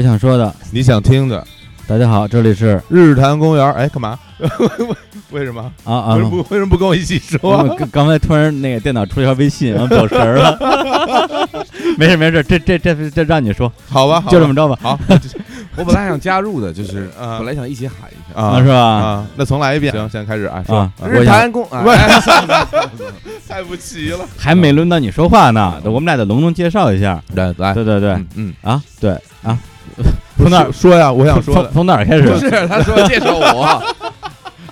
我想说的，你想听的大家好，这里是日坛公园。哎，干嘛？为什么？啊啊为什，么不为什么不跟我一起说？我刚刚才突然那个电脑出一条微信，然后走神儿了。没事没事，这这这这让你说，好吧，就这么着吧，好 我本来想加入的，就是啊本来想一起喊一下。啊是吧？啊，那重来一遍。行，现在开始啊，说啊，日坛公，啊太不齐了。还没轮到你说话呢，我们俩得隆重介绍一下。来来，对对对嗯嗯，啊，对啊，不从哪说说呀？我想说从的，从哪儿开始？不是，他说 介绍我，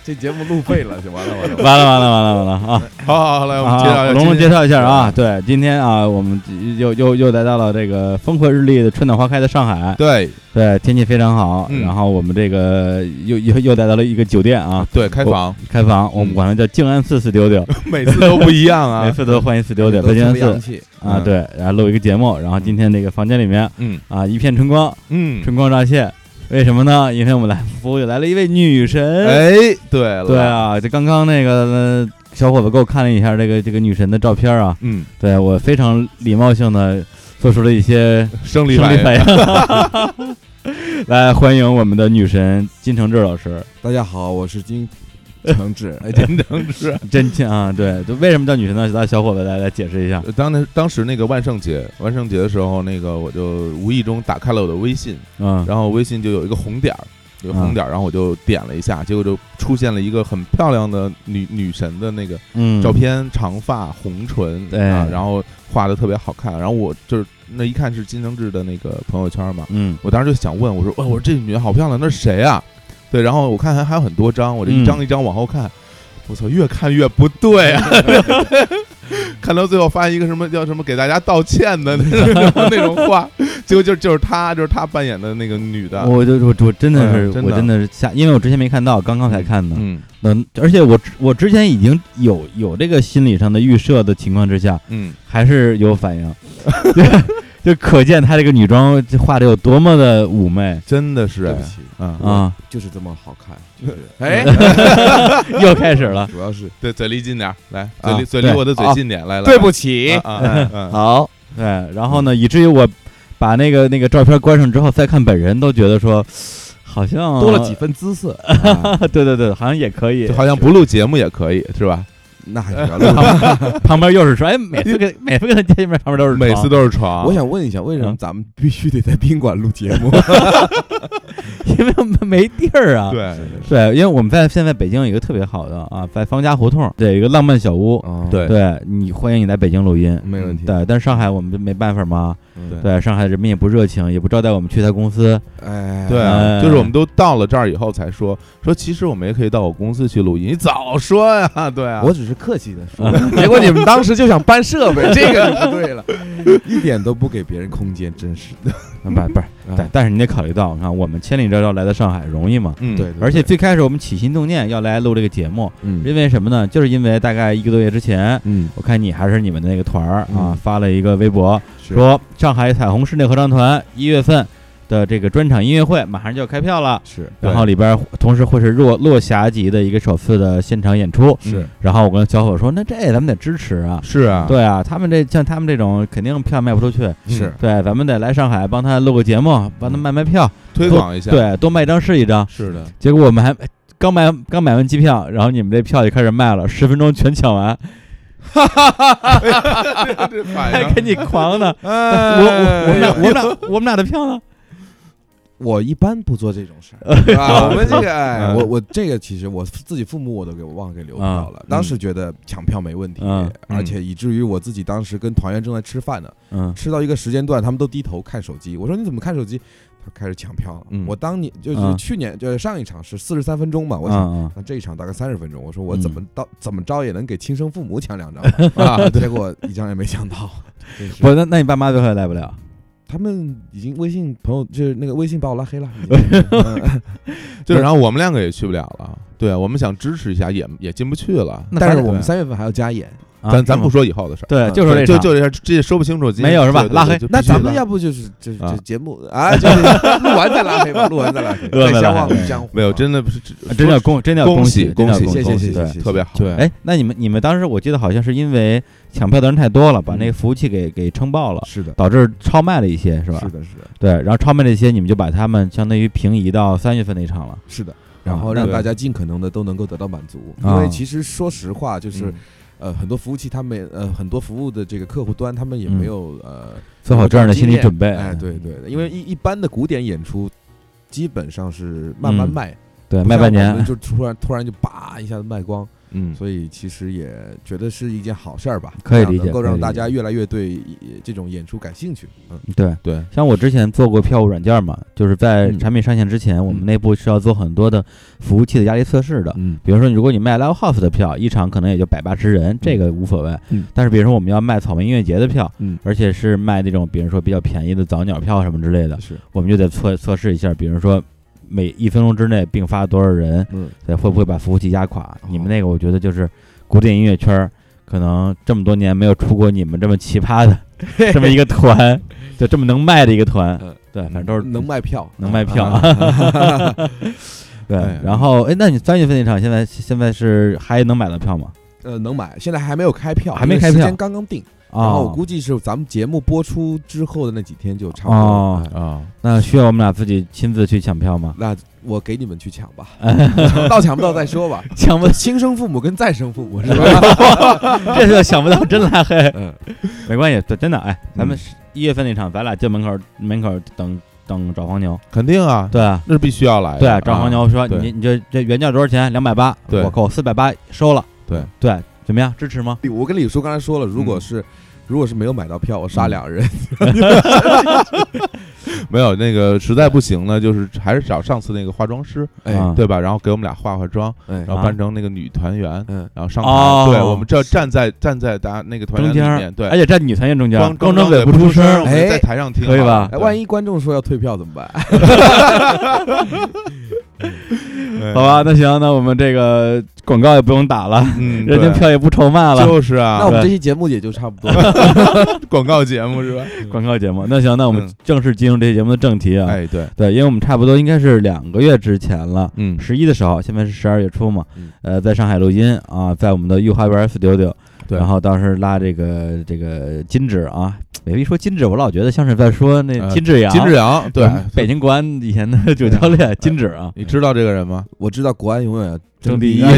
这节目路费了，就完了完了。完了完了完了完了啊！好好好，来我们啊介绍一下，隆重介绍一下啊！对，今天啊，我们又又又来到了这个风和日丽的春暖花开的上海。对对，天气非常好。嗯然后我们这个又又又来到了一个酒店啊，对开房，开房，我们管它叫静安寺 studio，每次都不一样啊 每。次都欢迎 studio，都北京安特别洋寺，啊，嗯对，然后录一个节目。然后今天这个房间里面嗯啊，一片春光，嗯，春光乍泄。为什么呢？因为我们来服务又来了一位女神。哎，对了，对，啊，就刚刚那个、呃小伙子给我看了一下这个这个女神的照片啊，嗯，对我非常礼貌性的做出了一些生理反应。来，欢迎我们的女神金承志老师，大家好，我是金承志。哎，真正是。真强啊！对，就为什么叫女神呢？让小伙子来来解释一下。当那当时那个万圣节，万圣节的时候，那个我就无意中打开了我的微信，嗯，然后微信就有一个红点儿，有个红点儿，然后我就点了一下，结果就出现了一个很漂亮的女女神的那个嗯照片，长发红唇，对啊，然后画的特别好看，然后我就是那一看是金承志的那个朋友圈嘛，嗯我当时就想问，我说，哦，我说这女的好漂亮，那是谁啊？对，然后我看还还有很多张，我这一张一张往后看，我操，越看越不对啊！看到最后发现一个什么叫什么给大家道歉的那种那种话，结果就就是他，就是他扮演的那个女的，我就我我真的是我真的是吓，因为我之前没看到，刚刚才看的。嗯嗯，而且我我之前已经有有这个心理上的预设的情况之下，嗯，还是有反应，就可见她这个女装画的有多么的妩媚真的是哎对不，起，嗯，啊！就是这么好看。就是 哎，又开始了，主要是对，嘴离近点儿，来，啊嘴离嘴离对我的嘴近点，来来，对不起好，对，然后呢，以至于我把那个那个照片关上之后再看本人，都觉得说好像多了几，分姿色。啊对对对，好像也可以就。好像不录节目也可以，是吧？那还是不要录。旁边又是床，哎，每次跟每次跟他见面，旁边都是床每次都是床，我想问一下，为什么嗯咱们必须得在宾馆录节目？因为我们没地儿啊。对，对，因为我们在现在北京有一个特别好的啊，在方家胡同对一个浪漫小屋，哦对对你欢迎你来北京录音。没问题。对，但是上海我们就没办法嘛。嗯对对，上海人民也不热情，也不招待我们去他公司。哎，对就是我们都到了这儿以后才说说，其实我们也可以到我公司去录音。你早说呀，对啊，我只是客气的说，结果你们当时就想搬设备，这个就不对了，一点都不给别人空间，真是的。不不是，但但是你得考虑到，你看我们千里迢迢来到上海容易吗？嗯，对，而且最开始我们起心动念要来录这个节目，嗯因为什么呢？就是因为大概一个多月之前，嗯，我看你还是你们的那个团儿啊嗯，发了一个微博，说上海彩虹室内合唱团一月份的这个专场音乐会马上就要开票了，是然后里边同时会是落落霞级的一个首次的现场演出。是。然后我跟小伙说，那这咱们得支持啊。是啊，对啊，他们这像他们这种肯定票卖不出去，嗯是。对，咱们得来上海帮他录个节目，帮他卖卖票，推广一下，，对，多卖一张是一张。是的，结果我们还刚买刚买完机票，然后你们这票就开始卖了，十分钟全抢完，哈哈哈哈哈！还跟你狂呢。我我们俩我们俩我们俩的票呢？我一般不做这种事儿 啊。我们这个，我我这个其实我自己父母我都给我忘了给留票了。当时觉得抢票没问题嗯，而且以至于我自己当时跟团员正在吃饭呢，嗯吃到一个时间段，他们都低头看手机。我说你怎么看手机？他开始抢票我当年就是嗯去年就是上一场是四十三分钟嘛，我想。嗯那这一场大概三十分钟，我说我嗯怎么到怎么着也能给亲生父母抢两张 啊，结果一张也没抢到。真 是不，那那你爸妈最后也来不了。他们已经微信朋友就是那个微信把我拉黑了，就是然后我们两个也去不了了，对，我们想支持一下，也也进不去了，但是我们三月份还要加演，啊咱咱不说以后的事儿，对，就说这场就就这事儿，这也说不清楚，没有是吧拉黑那咱们要不就是这啊。这节目啊，就是录完再拉黑吧，录完再拉黑，录完再拉黑。再相忘于江湖。没有，真的不是啊真的要恭真的要恭喜，恭喜谢谢谢谢谢谢。特别好，对。哎，那你们你们当时我记得好像是因为抢票的人太多了，把那个服务器给给撑爆了，是的，导致超卖了一些，是吧？是的，是的，对，然后超卖了一些，你们就把他们相当于平移到三月份那场了。是的。然后让大家尽可能的都能够得到满足，啊。因为其实说实话，就是嗯呃很多服务器他们呃很多服务的这个客户端他们也嗯。没有呃做好这样的心理准备哎，对对，因为一一般的古典演出基本上是慢慢嗯。卖，对，卖半年 就突然突然就叭一下子卖光，嗯，所以其实也觉得是一件好事儿吧，可以理解能够让大家越来越对呃这种演出感兴趣。嗯，对。对，像我之前做过票务软件嘛，就是在嗯。产品上线之前，我们嗯。内部是要做很多的服务器的压力测试的。嗯。比如说，如果你卖 live house 的票，一场可能也就百八十人，这个无所谓。嗯。但是比如说我们要卖草莓音乐节的票，嗯，而且是卖那种比如说比较便宜的早鸟票什么之类的，是，我们就得测测试一下，比如说每一分钟之内并发多少人，嗯，对，会不会把服务器压垮？你们那个我觉得就是古典音乐圈儿，可能这么多年没有出过你们这么奇葩的 这么一个团，就这么能卖的一个团嗯。对，反正都是能卖票，能卖票啊 对哎。然后，哎，那你三月份那场现在现在是还能买到票吗？呃，能买，现在还没有开票，还没开票时间刚刚定，然后我哦，估计是咱们节目播出之后的那几天就差不多啊，那需要我们俩自己亲自去抢票吗？那我给你们去抢吧，抢到抢不到再说吧。抢不，亲生父母跟再生父母是吧？这就想不到真拉黑。嗯，没关系，对，真的，哎，咱们嗯一月份那场，咱俩就门口门口等等找黄牛，肯定啊，对啊。那是必须要来的，对，找黄牛说对你你这这原价多少钱？两百八，我扣四百八收了。对对，怎么样？支持吗？我跟李叔刚才说了，如果是如果是没有买到票，我杀嗯两人。没有那个实在不行呢，就是还是找上次那个化妆师，对吧？然后给我们俩化化妆，哎然后扮成那个女团员，嗯，然后上台，哦对我们这站在站在大家那个团员中间儿里面，对而，且站女团员中间，光光装尾不出声我儿。哎们在台上听可以吧哎，万一观众说要退票怎么办？对好吧，，那行，那我们这个广告也不用打了，嗯，人家票也不愁卖了。就是啊，那我们这期节目也就差不多了。广告节目是吧？广告节目，那行，那我们嗯。正式进入这期节目的正题啊。哎，对，对，因为我们差不多应该是两个月之前了，嗯，十一的时候，现在是十二月初嘛嗯，呃，在上海录音啊，在我们的御花园 studio，对，然后当时拉这个这个金指啊，每一说金志，我老觉得像是在说那呃金志扬，金志扬，对，北京国安以前的主教练金志啊，你知道这个人吗？我知道国安永远争第一。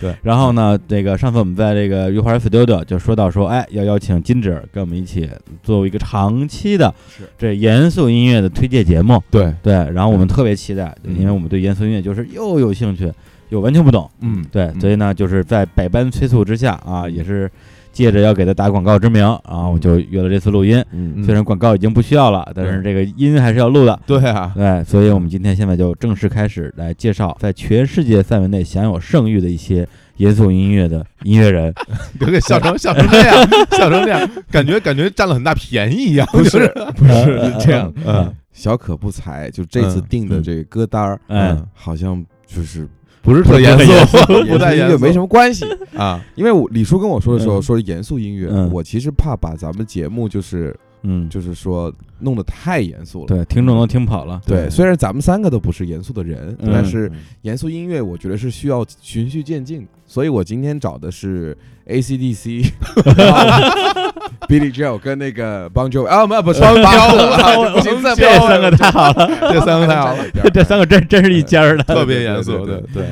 对，然后呢，这个上次我们在这个御花园 studio 就说到说，哎，要邀请金志跟我们一起做一个长期的这严肃音乐的推介节目。对，对，然后我们特别期待，嗯因为我们对严肃音乐就是又有兴趣，又完全不懂。嗯，对，嗯所以呢，就是在百般催促之下啊，也是借着要给他打广告之名啊，我就约了这次录音。虽然广告已经不需要了，但是这个音还是要录的。对啊，对，所以我们今天现在就正式开始来介绍在全世界范围内享有盛誉的一些严肃音乐的音乐人。别给笑成笑成这样，笑成这样，感觉感觉占了很大便宜一样，不是？不是这样。嗯，小可不才，就这次嗯。定的这个歌单儿，哎嗯好像就是不是特严肃，不太严肃，没什么关系。啊，因为我李叔跟我说的时候嗯。说严肃音乐嗯，我其实怕把咱们节目就是嗯，就是说弄得太严肃了。对，听众都听跑了。对，虽然咱们三个都不是严肃的人，嗯。但是严肃音乐我觉得是需要循序渐进的，所以我今天找的是 AC/DC、Billy Joel 跟那个 Bon Jovi 啊，没有不是邦邦交了，不行，这这三个太好了，这三个太好了，这三个真真是一家儿的。特别严肃，对对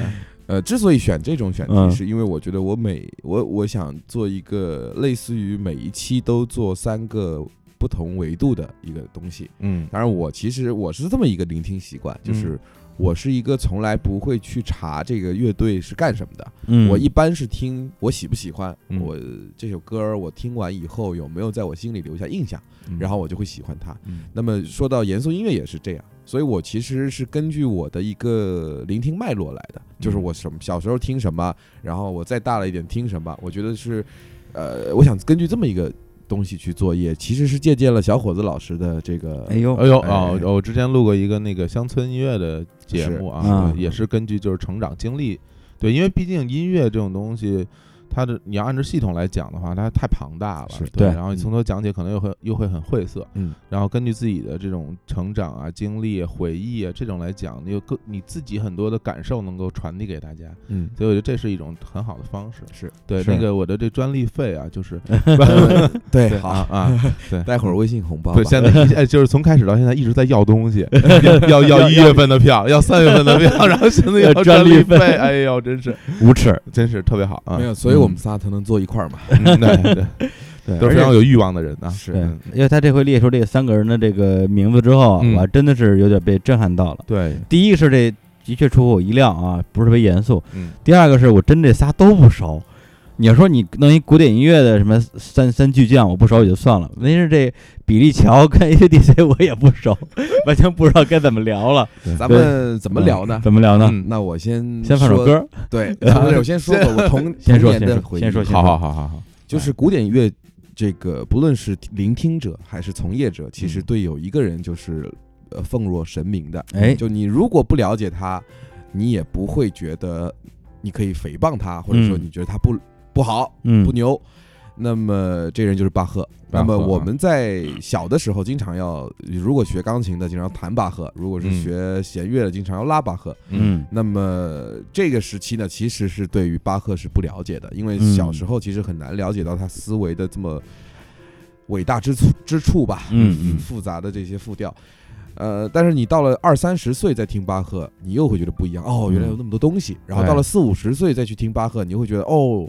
呃，之所以选这种选嗯。题，是因为我觉得我每我我想做一个类似于每一期都做三个不同维度的一个东西。嗯。当然，我其实我是这么一个聆听习惯，就是嗯我是一个从来不会去查这个乐队是干什么的，嗯，我一般是听我喜不喜欢，嗯。我这首歌我听完以后有没有在我心里留下印象，然后我就会喜欢它。嗯。那么说到严肃音乐也是这样，所以我其实是根据我的一个聆听脉络来的，就是我什么小时候听什么，然后我再大了一点听什么，我觉得是，呃，我想根据这么一个东西去作业，其实是借鉴了小伙子老师的这个，哎呦，哎呦哎哦，我之前录过一个那个乡村音乐的节目是啊，嗯。也是根据就是成长经历，对，因为毕竟音乐这种东西，它的你要按照系统来讲的话，它太庞大了，对，对。然后你从头讲解，可能又会又会很晦涩，嗯。然后根据自己的这种成长啊、经历、啊、回忆啊这种来讲，你有更你自己很多的感受能够传递给大家，嗯，所以我觉得这是一种很好的方式。是。对，是。那个我的这专利费啊，就是 对 好。啊啊，对。待会儿微信红包对，现在一哎，就是从开始到现在一直在要东西，要要要一月份的票，要三月份的票，然后现在要要专专利费，哎呦，真是。无耻，真是特别好啊！没有，所以我们仨才能坐一块儿嘛。嗯对对，对 都是非常有欲望的人啊。是因为他这回列出这三个人的这个名字之后，嗯我还真的是有点被震撼到了。对，第一个是这的确出乎我意料啊，不是特别严肃。嗯第二个是我真这仨都不熟。你要说你弄一古典音乐的什么三三巨匠，我不熟也就算了。问题是这比利乔跟 ACDC 我也不熟，完全不知道该怎么聊了。咱们怎么聊呢？怎么聊呢？嗯那我先先放首。歌，对，我先说说 我童先说童年先说。先说好好好好好，就是古典音乐，这个不论是聆听者还是从业者，其实嗯对有一个人就是呃奉若神明的。哎，就你如果不了解他，你也不会觉得你可以诽谤他，或者说嗯你觉得他不不好嗯不牛。那么这人就是巴赫。那么我们在小的时候经常要，如果学钢琴的经常弹巴赫，如果是嗯学弦乐的经常要拉巴赫。嗯那么这个时期呢，其实是对于巴赫是不了解的，因为嗯小时候其实很难了解到他思维的这么伟大之处之处吧，嗯嗯复杂的这些复调。呃，但是你到了二三十岁再听巴赫，你又会觉得不一样哦，原来有那么多东西。然后到了四五十岁再去听巴赫，你会觉得哦，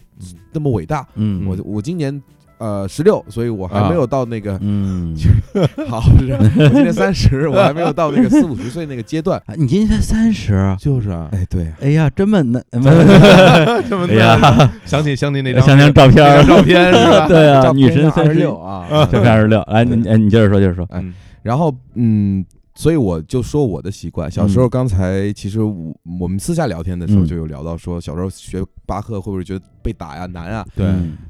那么伟大。嗯我我今年呃十六，所以我还没有到那个、嗯，好，是我今年三十，我还没有到那个四五十岁那个阶段。啊你今年才三十，就是啊，哎，对，哎呀，真闷呢。这么哎呀，想起想起那张想想照片儿那张照片是吧？对啊，女神三二十六，啊，照片二十六。来，你哎，你接着说，接着说。嗯然后嗯，所以我就说我的习惯。小时候刚才其实我我们私下聊天的时候嗯就有聊到说，小时候学巴赫会不会觉得被打呀难啊？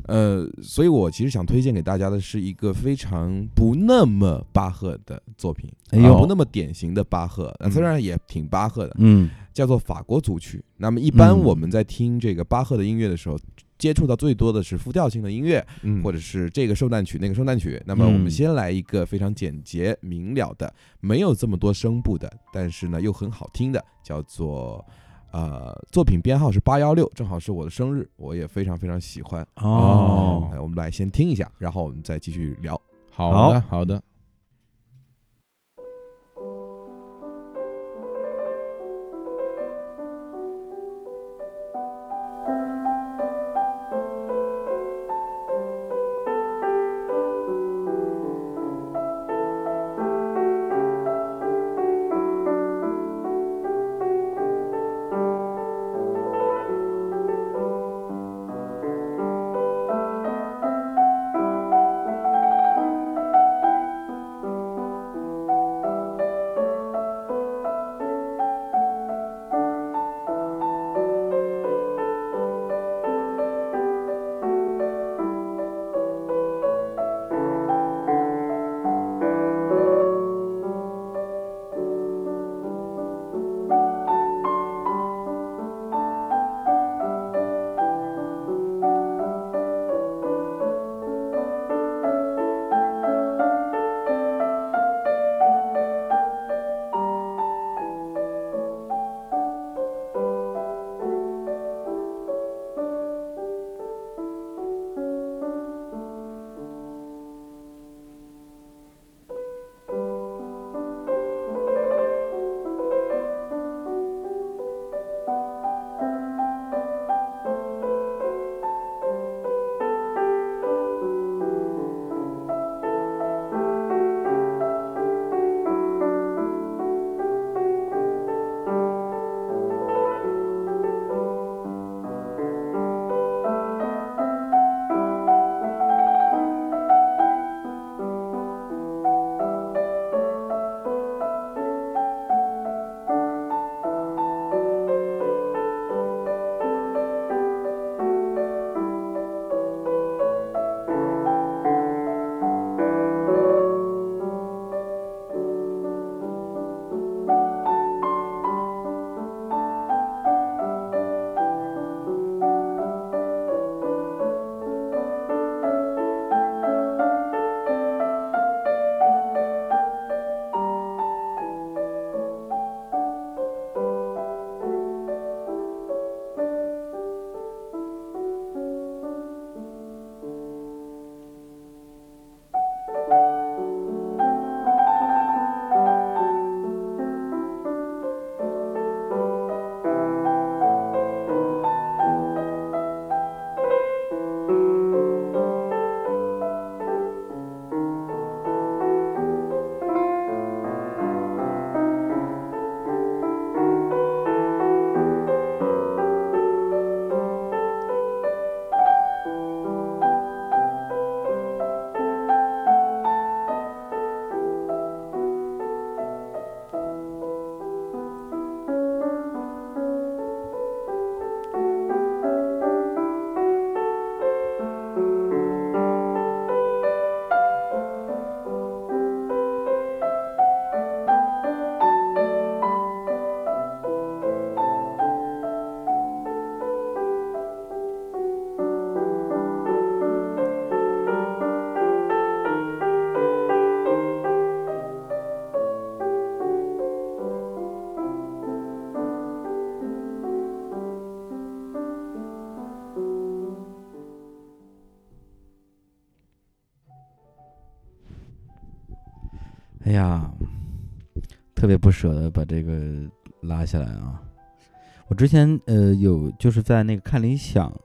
呃，所以我其实想推荐给大家的是一个非常不那么巴赫的作品，哎呦啊不那么典型的巴赫，虽然也挺巴赫的，嗯叫做法国组曲。那么一般嗯我们在听这个巴赫的音乐的时候，接触到最多的是复调性的音乐，嗯，或者是这个圣诞曲那个圣诞曲。那么我嗯们先来一个非常简洁明了的，没有这么多声部的，但是呢又很好听的，叫做。呃，作品编号是八幺六，正好是我的生日，我也非常非常喜欢。哦，来，我们来先听一下，然后我们再继续聊。好的好的，《别不舍得把这个拉下来啊！我之前呃有就是在那个看理想，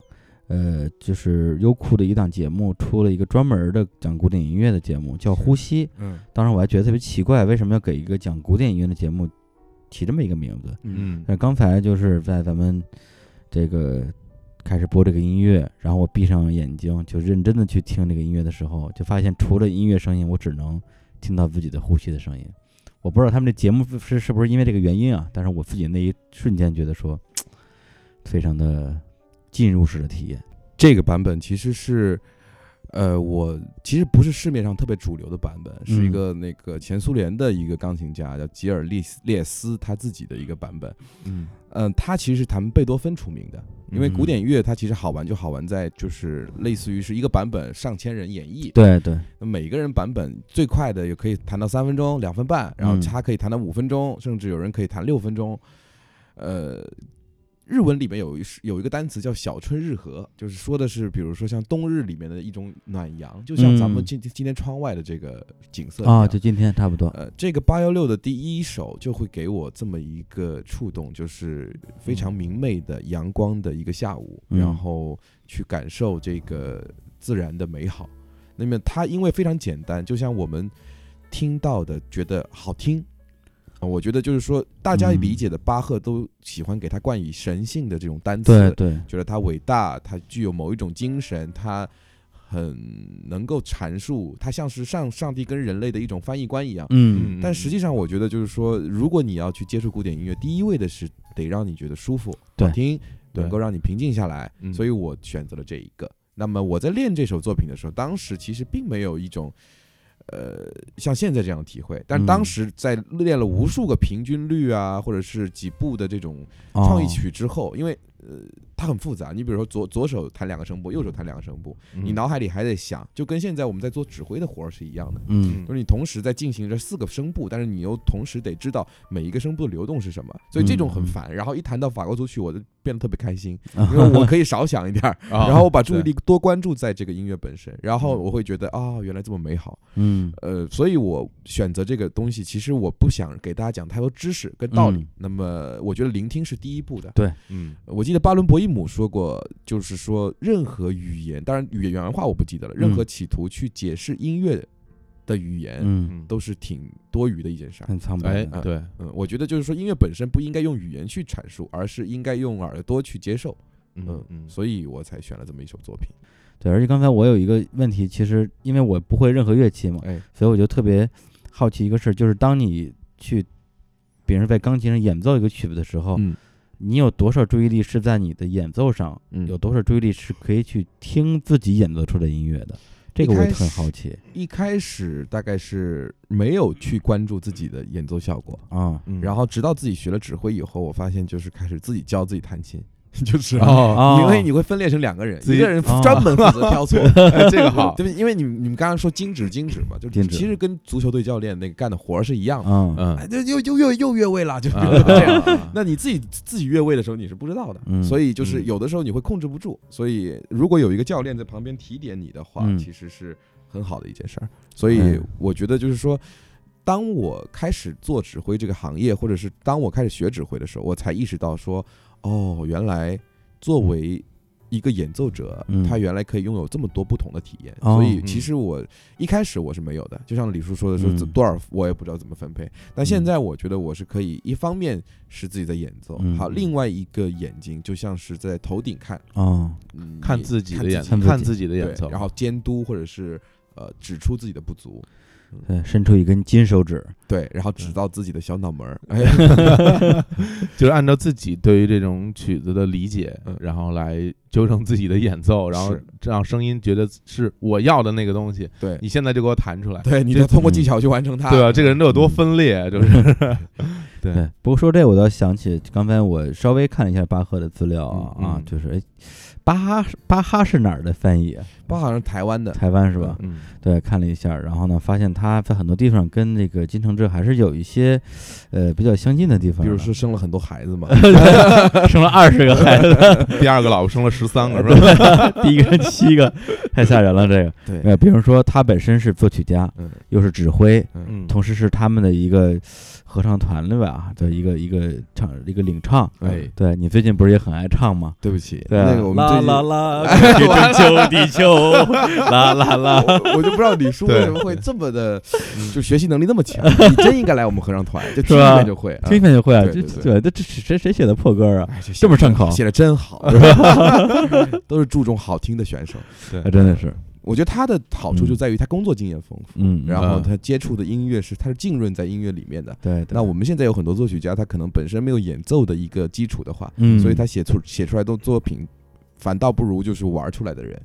呃就是优酷的一档节目出了一个专门的讲古典音乐的节目，叫《呼吸》。嗯当时我还觉得特别奇怪，为什么要给一个讲古典音乐的节目起这么一个名字？嗯那刚才就是在咱们这个开始播这个音乐，然后我闭上眼睛就认真的去听这个音乐的时候，就发现除了音乐声音，我只能听到自己的呼吸的声音。我不知道他们这节目是是不是因为这个原因啊，但是我自己那一瞬间觉得说，非常的进入式的体验。这个版本其实是，呃，我其实不是市面上特别主流的版本，是一嗯。个那个前苏联的一个钢琴家叫吉尔利斯列斯他自己的一个版本。嗯。嗯，他其实是弹贝多芬出名的，因为嗯。古典乐它其实好玩就好玩在就是类似于是一个版本上千人演绎，对对，那每个人版本最快的也可以弹到三分钟、两分半，然后嗯。他可以弹到五分钟，甚至有人可以弹六分钟。呃，日文里面有一有一个单词叫“小春日和”，就是说的是，比如说像冬日里面的一种暖阳，就像咱们嗯今今天窗外的这个景色啊，就今天差不多。呃，这个八幺六的第一首就会给我这么一个触动，就是非常明媚的阳光的一个下午，嗯然后去感受这个自然的美好。那么它因为非常简单，就像我们听到的觉得好听。呃我觉得就是说，大家嗯理解的巴赫都喜欢给他冠以神性的这种单词，对对，觉得他伟大，他具有某一种精神，他很能够阐述，他像是上上帝跟人类的一种翻译官一样。嗯但实际上，我觉得就是说，如果你要去接触古典音乐，第一位的是得让你觉得舒服、对好听，能够让你平静下来。嗯所以我选择了这一个。那么我在练这首作品的时候，当时其实并没有一种。呃，像现在这样体会，但嗯。当时在练了无数个平均律啊，或者是几部的这种哦。创意曲之后，因为呃它很复杂，你比如说左左手弹两个声部，右手弹两个声部，嗯。你脑海里还得想，就跟现在我们在做指挥的活儿是一样的。嗯。就是你同时在进行着四个声部，但是你又同时得知道每一个声部的流动是什么，所以这种很烦。然后一谈到法国组曲，我就变得特别开心，嗯，因为我可以少想一点 然后我把注意力多关注在这个音乐本身，然后嗯。我会觉得啊、原来这么美好。嗯。呃，所以我选择这个东西，其实我不想给大家讲太多知识跟道理。嗯。那么，我觉得聆听是第一步的。对。嗯。我记得巴伦博伊姆说过，就是说任何语言，当然语言原话我不记得了，任何嗯企图去解释音乐的语言，嗯，嗯都是挺多余的一件事儿。很苍白哎。对嗯，我觉得就是说音乐本身不应该用语言去阐述，而是应该用耳朵去接受。嗯嗯嗯所以我才选了这么一首作品。对，而且刚才我有一个问题，其实因为我不会任何乐器嘛，哎，所以我就特别好奇一个事儿，就是当你去，比如说在钢琴上演奏一个曲子的时候，嗯你有多少注意力是在你的演奏上，嗯有多少注意力是可以去听自己演奏出的音乐的？这个我也很好奇一开始大概是没有去关注自己的演奏效果，啊。嗯然后直到自己学了指挥以后，我发现就是开始自己教自己弹琴，就是哦哦因为你会分裂成两个人，一个人哦专门负责挑错，哎这个好对不对？因为你们你们刚刚说精指精指嘛，就其实跟足球队教练那个干的活儿是一样的。嗯就又又又又越位了，就啊这样。啊那你自己自己越位的时候你是不知道的，嗯所以就是嗯有的时候你会控制不住。所以如果有一个教练在旁边提点你的话，嗯其实是很好的一件事儿。所以嗯我觉得就是说，当我开始做指挥这个行业，或者是当我开始学指挥的时候，我才意识到说，哦，原来作为一个演奏者，嗯他原来可以拥有这么多不同的体验。哦所以其实我一开始我是没有的，就像李叔说的说，嗯多少我也不知道怎么分配。但现在我觉得我是可以，一方面是自己在演奏，嗯好，另外一个眼睛就像是在头顶看，哦，嗯，看自己的演看看自己看自己的演奏，然后监督或者是呃指出自己的不足，对，伸出一根金手指，对，然后指到自己的小脑门儿，哎，就是按照自己对于这种曲子的理解嗯，然后来纠正自己的演奏，然后是让声音觉得是我要的那个东西，对你现在就给我弹出来，对，你这得通过技巧去完成它，对吧？这个人都有多分裂，就是 对对，不过说这我倒想起，刚才我稍微看了一下巴赫的资料啊、嗯嗯。啊，就是哎，巴哈巴哈是哪儿的翻译啊？包好像是台湾的，台湾是吧？嗯对，看了一下，然后呢，发现他在很多地方跟那个金承志还是有一些呃比较相近的地方，比如说生了很多孩子嘛，生了二十个孩子，第二个老婆生了十三个是吧？第一个七个，太吓人了。这个，对，呃，比如说他本身是作曲家，嗯。又是指挥，嗯，同时是他们的一个合唱团的吧？的一个一个唱一个领唱。哎，对你最近不是也很爱唱吗？对不起，对啊，那个我们啦啦啦，去征求地球，啦啦啦。我我就不知道李叔为什么会这么的，嗯就学习能力那么强。你真应该来我们合唱团，就听一遍就会。啊听一遍就会啊，这对对对，这这谁谁写的破歌啊？哎，这这么上口写的真好，都是注重好听的选手。对啊，真的是，我觉得他的好处就在于他工作经验丰富，嗯，然后嗯他接触的音乐是他是浸润在音乐里面的。对，对那我们现在有很多作曲家，他可能本身没有演奏的一个基础的话，嗯，所以他写出写出来的作品，反倒不如就是玩出来的人。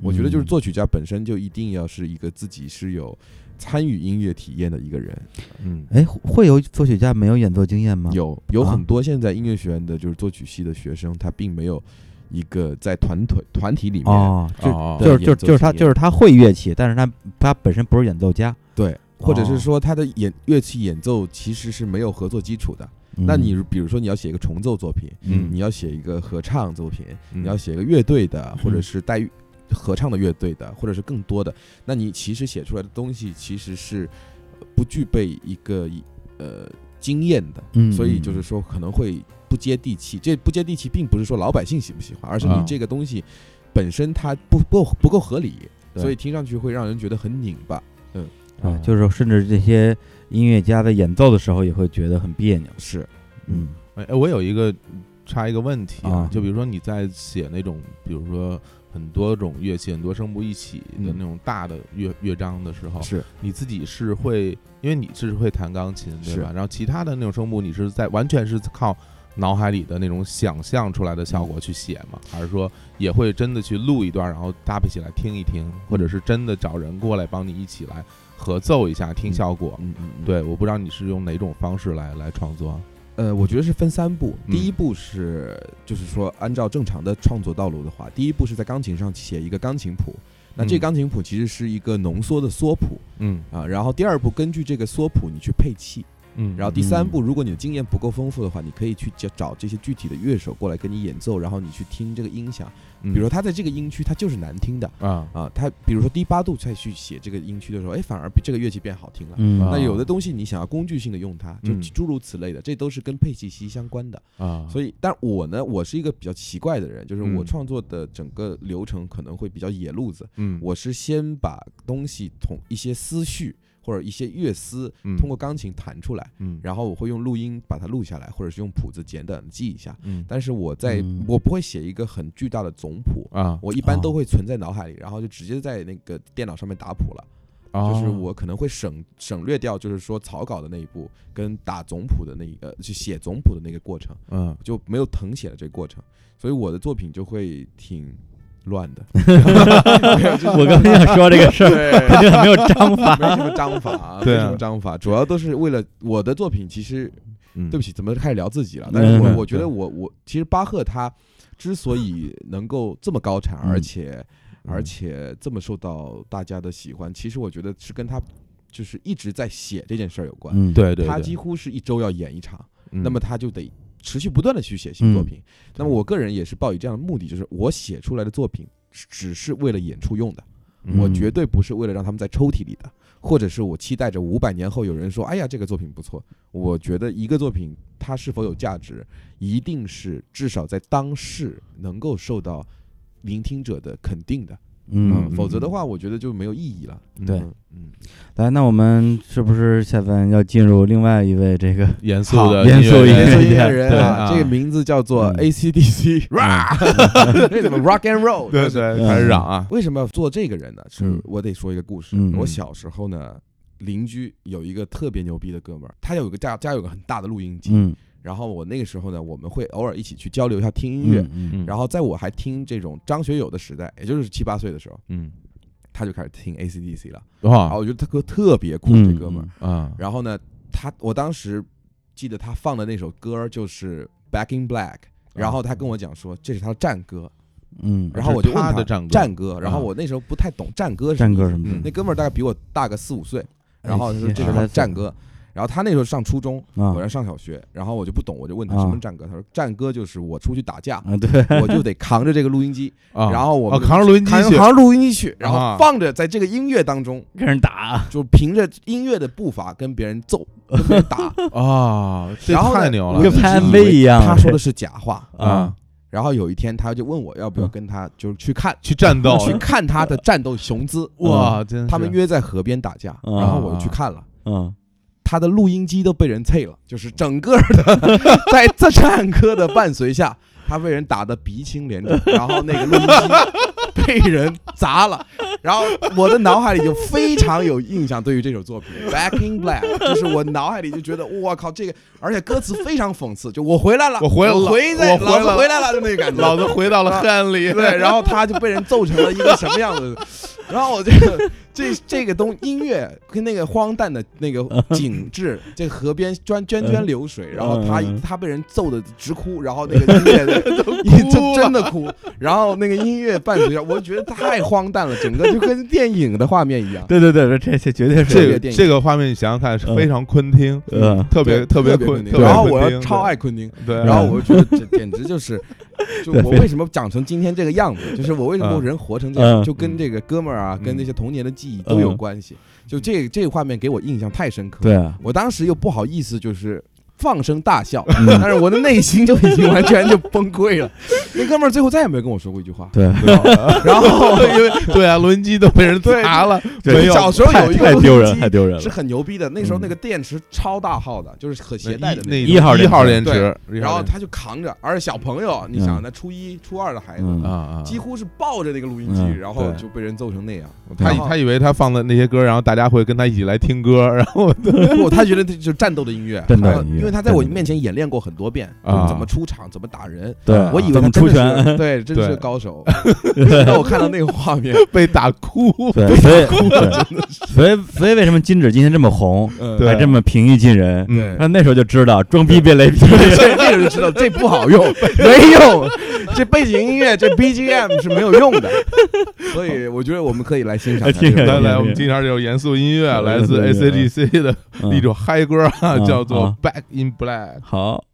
我觉得就是嗯。作曲家本身就一定要是一个自己是有参与音乐体验的一个人。嗯。哎，会有作曲家没有演奏经验吗？有有啊。很多现在音乐学院的就是作曲系的学生，他并没有一个在团队团体里面哦，就哦就是就演奏就是他就是他会乐器，但是他他本身不是演奏家。对，或者哦。是说他的演乐器演奏其实是没有合作基础的。那嗯你比如说你要写一个重奏作品，嗯。你要写一个合唱作品，嗯。你要写一个乐队的，或者嗯是带合唱的乐队的，或者是更多的，那你其实写出来的东西其实是呃不具备一个呃经验的，嗯所以嗯就是说可能会不接地气。这不接地气，并不是说老百姓喜不喜欢，而是你啊。这个东西本身它不不够不够合理，所以听上去会让人觉得很拧巴。嗯。啊，就是甚至这些音乐家在演奏的时候也会觉得很别扭。是，嗯。哎，哎我有一个插一个问题啊。就比如说你在写那种，比如说很多种乐器、很多声部一起的嗯那种大的乐乐章的时候，是你自己是会，因为你是会弹钢琴，对吧？然后其他的那种声部，你是在完全是靠脑海里的那种想象出来的效果去写吗？还是说也会真的去录一段，然后搭配起来听一听，或者是真的找人过来帮你一起来合奏一下听效果？嗯嗯，嗯对，我不知道你是用哪种方式来来创作。呃，我觉得是分三步。嗯第一步是，就是说按照正常的创作道路的话，第一步是在钢琴上写一个钢琴谱。那这嗯钢琴谱其实是一个浓缩的缩谱嗯啊，然后第二步根据这个缩谱你去配器，嗯，然后第三步，如果你的经验不够丰富的话，你可以去找找这些具体的乐手过来跟你演奏，然后你去听这个音响。比比如说他在这个音区他就是难听的。啊，啊，他比如说低八度再去写这个音区的时候，哎，反而比这个乐器变好听了。那有的东西你想要工具性的用它，就嗯。诸如此类的，这都是跟配器息息相关的。啊，所以，但我呢，我是一个比较奇怪的人，就是我嗯创作的整个流程可能会比较野路子。嗯，我是先把东西从一些思绪或者一些乐思嗯。通过钢琴弹出来，嗯，然后我会用录音把它录下来，或者是用谱子简短地记一下。嗯。但是我在嗯。我不会写一个很巨大的总谱，啊，我一般哦都会存在脑海里，然后就直接在那个电脑上面打谱了。就是哦我可能会省省略掉，就是说草稿的那一步跟打总谱的那一个，去写总谱的那个过程，嗯。就没有誊写的这个过程，所以我的作品就会挺乱的。我刚才想说这个事儿，对，肯定很没有章法。没什么章法 没什么章法，主要都是为了我的作品。其实嗯，对不起，怎么开始聊自己了？但是我我觉得我我其实巴赫他之所以能够这么高产，嗯而且嗯而且这么受到大家的喜欢，其实我觉得是跟他就是一直在写这件事儿有关。嗯，对对，他几乎是一周要演一场，嗯那么他就得持续不断的去写新作品。那么我个人也是抱以这样的目的，就是我写出来的作品只只是为了演出用的，嗯我绝对不是为了让他们在抽屉里的，或者是我期待着五百年后有人说，哎呀，这个作品不错。我觉得一个作品它是否有价值，一定是至少在当世能够受到聆听者的肯定的，嗯，否则的话，我觉得就没有意义了。对。嗯嗯，来，那我们是不是下面要进入另外一位这个？严肃的严肃音乐演奏音乐对人啊，啊这个名字叫做嗯。AC/DC，这怎么 Rock and Roll？对对，开始嚷啊，为什么要做这个人呢？是嗯。我得说一个故事。嗯。我小时候呢，邻居有一个特别牛逼的哥们儿，他有个家家有个很大的录音机，嗯，然后我那个时候呢，我们会偶尔一起去交流一下听音乐。嗯嗯然后在我还听这种张学友的时代，也就是七八岁的时候，嗯，他就开始听 AC/DC 了。然后哇我觉得他哥特别酷，嗯这哥们儿。啊，然后呢，他我当时记得他放的那首歌就是《Back in Black》，然后他跟我讲说这是他的战歌，嗯，然后我就问他他的战歌战歌，然后啊我那时候不太懂战歌是战歌什么的嗯那哥们儿大概比我大个四五岁，哎然后他说这是他的战歌，然后他那时候上初中，啊。我在上小学，然后我就不懂，我就问他啊什么战歌，他说战歌就是我出去打架，我就得扛着这个录音机，啊，然后我扛着录音机去，扛扛着录音机去，然啊后放着在这个音乐当中，跟人打，就凭着音乐的步伐跟别人揍，跟别人打，啊，这然后太牛了。跟拍以 MV 一样。他说的是假话。啊！然后有一天，他就问我要不要嗯跟他就是去看。去战斗，去看他的战斗雄姿。哇，真他们约在河边打架，嗯然后我就去看了。嗯，他的录音机都被人碎了，就是整个的 在这战歌的伴随下，他被人打得鼻青脸肿，然后那个录音机被人砸了，然后我的脑海里就非常有印象，对于这首作品《Back in Black》，就是我脑海里就觉得，我靠，这个，而且歌词非常讽刺，就我回来了，我回来了回在我回来了老子回来了，就那个感觉，老子回到了黑暗里，对，然后他就被人揍成了一个什么样子？然后我这个这这个东音乐跟那个荒诞的那个 景致，这河边涓涓涓流水，然后他嗯。他被人揍的直哭，然后那个音乐 真真的哭，然后那个音乐伴随着，我觉得太荒诞了，整个就跟电影的画面一样。对对对，这这绝对是。这个这个电影。这个画面你想想看，是非常昆汀，嗯。特别特别昆，汀然后我要超爱昆汀，对，然后我就觉得这简直就是，就我为什么长成今天这个样子，就是我为什么嗯。人活成这样，嗯。就跟这个哥们儿啊，嗯。跟那些童年的记忆都有关系。就这这个画面给我印象太深刻，对啊，我当时又不好意思，就是。放声大笑，嗯但是我的内心就已经完全就崩溃了。那哥们儿最后再也没有跟我说过一句话。对，然后因为对啊，录音机都被人砸了，对没有小时候有一个录音太太丢人，机太丢人了。是很牛逼的，那时候嗯那个电池超大号的，就是可携带的那种一号一号电电池，一号电池然后他就扛着，而且小朋友，你想那初一、初二的孩子，几乎是抱着那个录音机，嗯然后就被人揍成那样。他他以为他放的那些歌，然后大家会跟他一起来听歌，然后不，他觉得这就是战斗的音乐，战斗的为他在我面前演练过很多遍，啊。怎么出场，怎么打人。对，我以为怎么他真的出拳？是对，真是高手。当我看到那个画面，被打哭，对，所以对所以所以为什么金指今天这么红，嗯，还这么平易近人？嗯。那那时候就知道装逼变雷劈。那时候就知道这不好用，没用，这背景音乐这 BGM 是没有用的。所以我觉得我们可以来欣赏一下这听来来，我们经常这种严肃音乐，来自 ACDC 的嗯。一种嗨歌啊，嗯叫做啊《Back in Black》。好，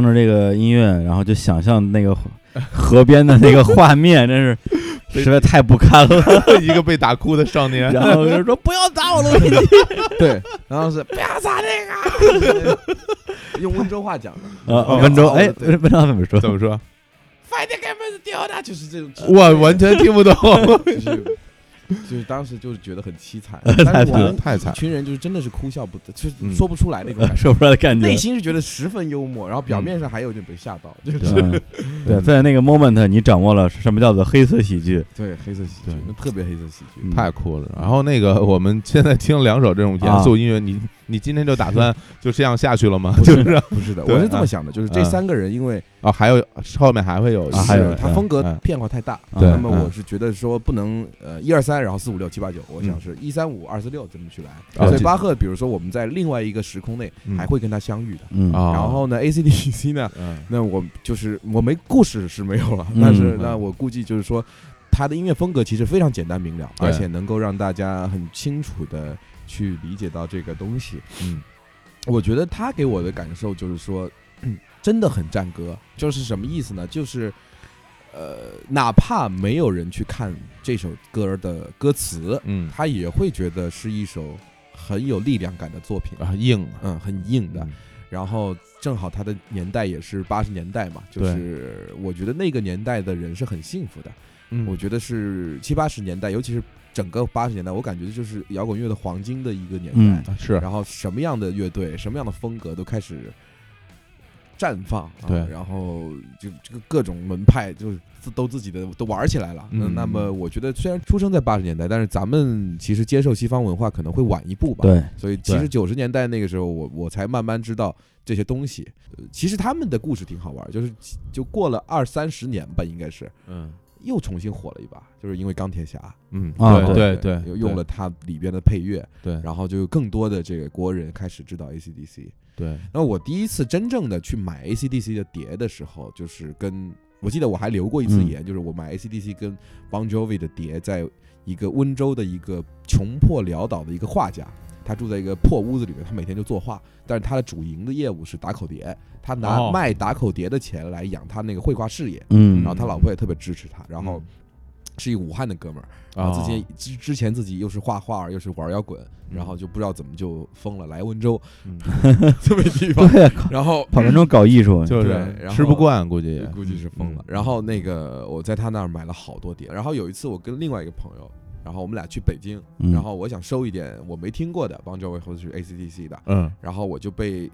听着这个音乐，然后就想象那个河边的那个画面，真是实在太不堪了。一个被打哭的少年，然后就说不要砸我录音机对，然后是不要砸那个，用温州话讲的，啊！温州哎，对温州怎么说？怎么说？快点给门子丢的，就是这种，我完全听不懂，就是当时就是觉得很凄惨，太惨但是我们太惨一。群人就是真的是哭笑不得，就是嗯说不出来那种感觉，说不出来的感觉内。心是觉得十分幽默，然后表面上还有点被吓到，就是对 对，在那个 moment，你掌握了什么叫做黑色喜剧。对黑色喜剧，那特别黑色喜剧，嗯太酷了。然后那个，我们现在听两首这种严肃音乐，你你今天就打算 就这样下去了吗？不就是是不是的，我是这么想的，就是这嗯三个人因为啊，还有后面还会有啊还有他风格嗯变化太大，对那么嗯。我是觉得说不能呃一二三，然后四五六七八九，我想嗯。是一三五二四六这么去来。所以巴赫，比如说我们在另外一个时空内嗯。还会跟他相遇的。嗯。啊，然后呢，ACDC 呢，嗯。那我就是我没故事是没有了，嗯但是嗯。那我估计就是说，他的音乐风格其实非常简单明了，而且能够让大家很清楚的去理解到这个东西。嗯我觉得他给我的感受就是说，真的很战歌，就是什么意思呢？就是。呃，哪怕没有人去看这首歌的歌词，嗯他也会觉得是一首很有力量感的作品，啊硬啊嗯，很硬的。嗯然后正好他的年代也是八十年代嘛，就是我觉得那个年代的人是很幸福的。嗯我觉得是七八十年代，尤其是整个八十年代，我感觉就是摇滚乐的黄金的一个年代。是然后什么样的乐队、什么样的风格都开始绽放，啊对然后就这个各种门派就是自都自己的都玩起来了。嗯那么我觉得虽然出生在八十年代，但是咱们其实接受西方文化可能会晚一步吧。对，所以其实九十年代那个时候，我我才慢慢知道这些东西。呃其实他们的故事挺好玩，就是就过了二三十年吧，应该是嗯又重新火了一把，就是因为钢铁侠，嗯啊对对对，又用了它里边的配乐，对。然后就有更多的这个国人开始知道 AC/DC。对。那我第一次真正的去买 AC/DC 的碟的时候，就是跟我记得我还留过一次嗯。言，就是我买 AC/DC 跟 Bon Jovi 的碟，在一个温州的一个穷破潦倒的一个画家，他住在一个破屋子里面，他每天就作画，但是他的主营的业务是打口碟，他拿哦。卖打口碟的钱来养他那个绘画事业，嗯然后他老婆也特别支持他，然后嗯。是一个武汉的哥们儿，然后啊之前之之前自己又是画画又是玩摇滚，然后就不知道怎么就疯了，来温州嗯。这么一地方，对，然后跑温州搞艺术，就是对然后吃不惯，估计估计是疯了嗯。然后那个我在他那儿买了好多碟，然后有一次我跟另外一个朋友，然后我们俩去北京，嗯然后我想收一点我没听过的邦乔维或者是 ACDC 的，嗯然后我就被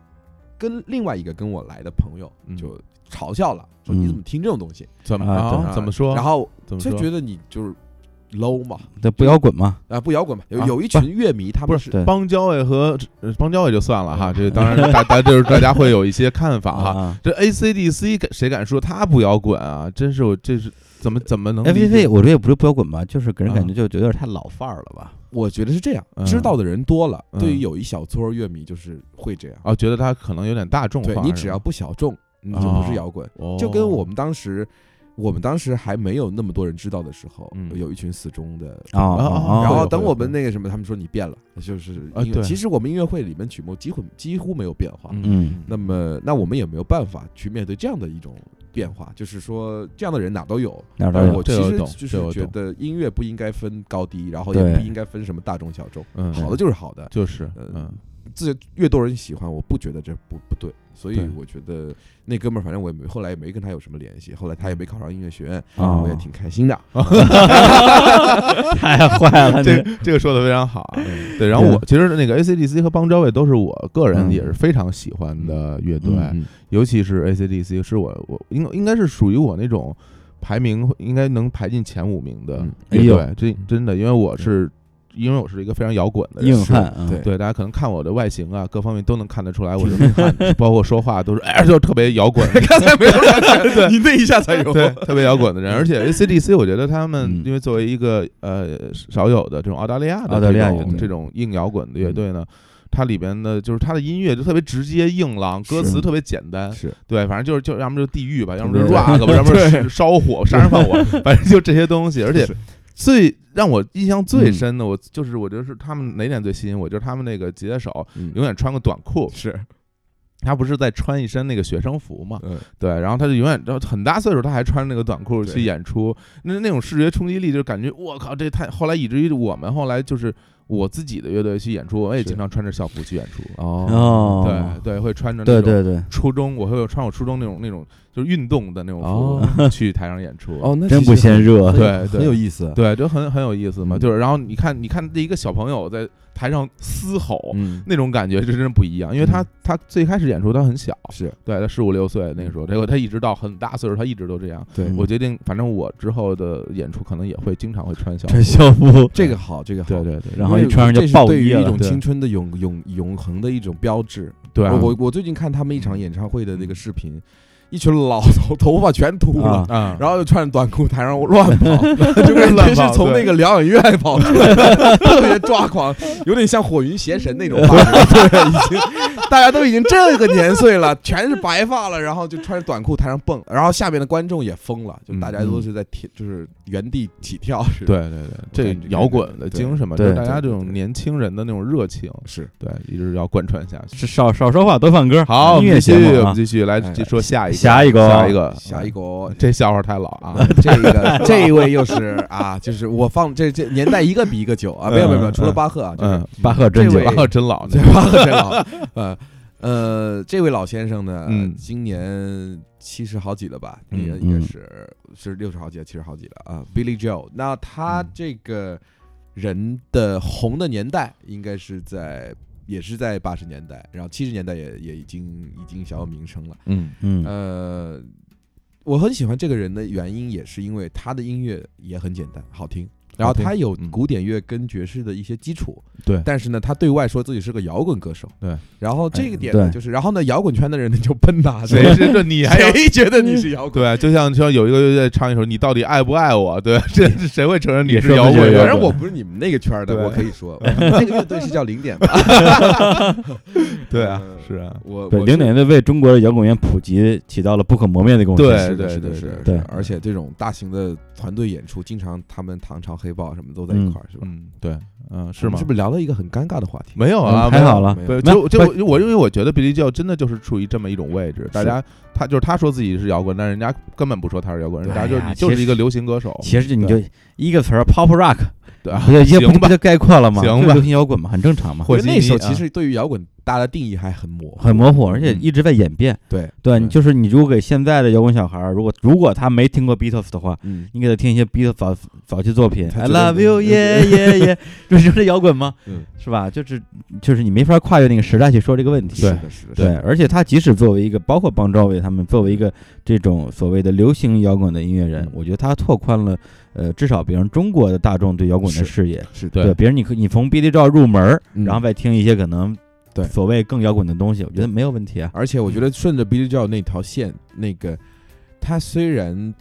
跟另外一个跟我来的朋友嗯就嘲笑了，说嗯你怎么听这种东西？怎么啊对啊怎么说？然后怎么说？就觉得你就是 low 嘛，这不摇滚嘛？啊不摇滚嘛，有啊有一群乐迷他们不是对邦交委和呃邦交委就算了哈，嗯这当然 大大就是大家会有一些看法哈。啊这 ACDC 敢谁敢说他不摇滚啊？真是我这是怎么怎么能理解，FVV 我觉得也不是不摇滚吧，就是给人感觉啊就有点太老范儿了吧？我觉得是这样，嗯知道的人多了，嗯对于有一小撮乐迷就是会这样。啊？觉得他可能有点大众化，对你只要不小众，你就不是摇滚。哦就跟我们当时，我们当时还没有那么多人知道的时候，嗯有一群死忠的。啊！然后等我们那个什么，他们说你变了，就是。其实我们音乐会里面曲目几乎几乎没有变化。嗯那么，那我们也没有办法去面对这样的一种变化，就是说这样的人哪都有。哪儿都有呃我其实就是觉得音乐不应该分高低，然后也不应该分什么大众小众，嗯好的就是好的，就是呃嗯自越多人喜欢，我不觉得这不不对，所以我觉得那哥们儿反正我也没后来也没跟他有什么联系，后来他也没考上音乐学院，啊我也挺开心的。太坏了，这你这个说的非常好啊。对，然后我其实那个 AC/DC 和邦乔维都是我个人嗯也是非常喜欢的乐队，嗯尤其是 AC/DC 是我我应应该是属于我那种排名应该能排进前五名的嗯乐队，这真的，因为我是因为我是一个非常摇滚的人硬汉啊，对对，大家可能看我的外形啊，各方面都能看得出来我是硬汉，包括说话都是哎，就特别摇滚，刚才没有 对，你那一下才有。对，特别摇滚的人。而且 AC/DC，我觉得他们嗯。因为作为一个呃少有的这种澳大利亚的这种这种硬摇滚的乐队呢。它里边的就是它的音乐就特别直接硬朗，歌词特别简单，是。对，反正就是就要么就地狱吧，要么就是 rock 吧，要么是烧火、杀人放火，反正就这些东西。而且是最让我印象最嗯。深的，我就是我觉得是他们哪点最吸引我，就是他们那个吉他手嗯。永远穿个短裤，是。他不是在穿一身那个学生服嘛？嗯，对，然后他就永远，然后很大岁数他还穿那个短裤去演出，那那种视觉冲击力，就感觉我靠，这太后来以至于我们后来就是我自己的乐队去演出，我也经常穿着校服去演出。哦，哦，对对，会穿着那种对对。对，初中，我会穿我初中那种那种就是运动的那种哦。服 去台上演出。哦，那真不嫌热。对对。很有意思，对，就很很有意思嘛。嗯。就是然后你看，你看这一个小朋友在台上嘶吼，嗯，那种感觉是真的不一样，因为他嗯。他最开始演出他很小，是。对他十五六岁那个时候，结果他一直到很大岁数，他一直都这样。对。嗯我决定，反正我之后的演出可能也会经常会穿校服。穿校服，这个好，这个好，对对对，然后因为一穿上就这是爆衣了对于一种青春的永永永恒的一种标志。对啊。我我最近看他们一场演唱会的那个视频，一群老头头发全秃了。然后就穿着短裤台上乱跑，就感乱觉跑对是从那个疗养院跑出来的，特别抓狂，有点像火云邪神那种发型。对，已经大家都已经这个年岁了，全是白发了，然后就穿着短裤台上蹦，然后下面的观众也疯了，就大家都是在跳，就是原地起跳似的。对对对，这摇滚的精神嘛，就是大家这种年轻人的那种热情，是对，一直要贯穿下去。少少说话多放歌，好，音乐们继续，节目啊我们，继续来哎说下一个，下一个。下一个，下一个。这笑话太老啊。啊，，这个这一位又是啊，就是我放这这年代一个比一个久啊，没有没有没有，嗯除了巴赫啊，就是。嗯，巴赫真久。巴赫真老，这巴赫真老，呃呃，这位老先生呢，嗯。今年七十好几了吧？嗯应该应该嗯是是六十好几，七十好几了啊。Billy Joe，那他嗯。这个人的红的年代应该是在。也是在八十年代，然后七十年代也也已经已经小有名声了。嗯嗯呃，我很喜欢这个人的原因，也是因为他的音乐也很简单，好听。然后他有嗯古典乐跟爵士的一些基础，对但是呢，他对外说自己是个摇滚歌手，对。然后这个点呢，就是，然后呢，摇滚圈的人呢就喷他，谁是这你还 谁觉得你是摇滚？对，就像像有一个乐队唱一首“你到底爱不爱我”，对，这这谁会承认你是摇滚反？正我不是你们那个圈的，我可以说，那个乐队是叫零点吧？对啊呃，是啊，我我零点乐队为中国的摇滚乐普及起到了不可磨灭的贡献。对是的，是的，对，对是的而且这种大型的团队演出，经常他们唐朝黑豹什么都在一块儿，是吧？嗯，对，嗯，是吗是？不是聊到一个很尴尬的话题？没有啊，嗯太好了就就我我因为我觉得 Billy Joe 真的就是处于这么一种位置，大家他就是他说自己是摇滚，但人家根本不说他是摇滚，人家就就是一个流行歌手，其实你就一个词儿 pop rock，对啊，不就就行吧，不就概括了吗？行吧流行摇滚嘛，很正常嘛，因为那时候啊其实对于摇滚大家的定义还很模糊，很模糊，而且嗯一直在演变。对，对，你就是你如果给现在的摇滚小孩儿，如果如果他没听过 Beatles 的话，嗯，你给他听一些 Beatles 早早期作品，I love you yeah yeah yeah，，这就是摇滚吗？嗯是吧？就是就是你没法跨越那个时代去说这个问题。对是的，是的，对，而且他即使作为一个，包括邦乔维他们作为一个这种所谓的流行摇滚的音乐人嗯，我觉得他拓宽了呃至少别人中国的大众对摇滚的视野。是对对，别人你可你从 Billy Joel 入门然后再听一些可能对。所谓更摇滚的东西，我觉得没有问题啊。而且我觉得顺着 Billy Joel 那条线，那个他虽然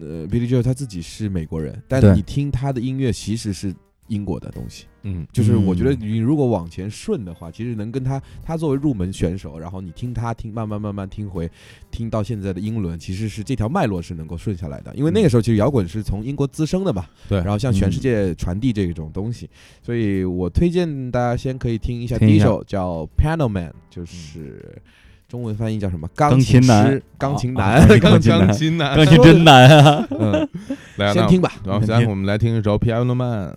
呃 Billy Joel 他自己是美国人，但对。你听他的音乐其实是英国的东西。嗯，就是我觉得嗯你如果往前顺的话，其实能跟他他作为入门选手，然后你听他听慢慢慢慢听回，听到现在的英伦，其实是这条脉络是能够顺下来的。因为那个时候其实摇滚是从英国滋生的嘛，对然后向全嗯世界传递这种东西，所以我推荐大家先可以听一下第一首叫《Piano Man》，就是中文翻译叫什么？钢琴琴男师钢琴哦男，哦钢琴钢钢琴男，钢琴真难啊！嗯，来，那先听吧。然后现在我们来听一首 Piano Man。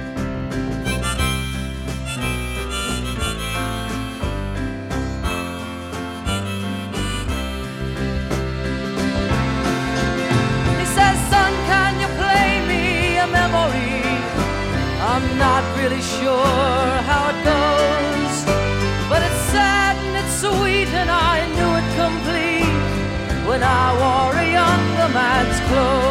really sure how it goes. But it's sad and it's sweet, and I knew it complete when I wore a younger man's clothes.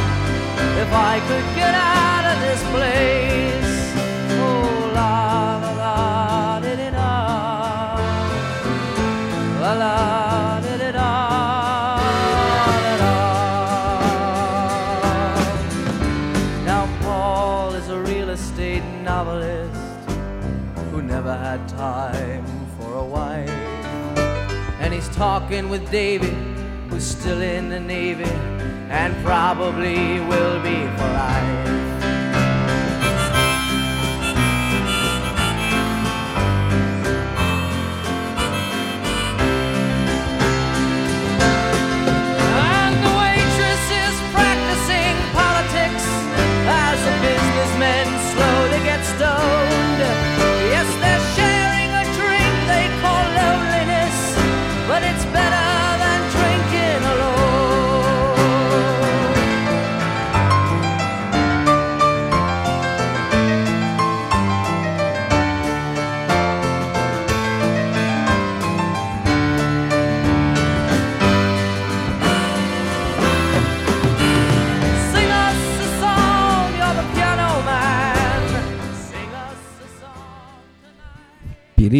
if I could get out of this place. Oh, la la la di da. La la di di da. da, da. Now, Paul is a real estate novelist who never had time for a wife. And he's talking with David, who's still in the Navy and probably will be for life.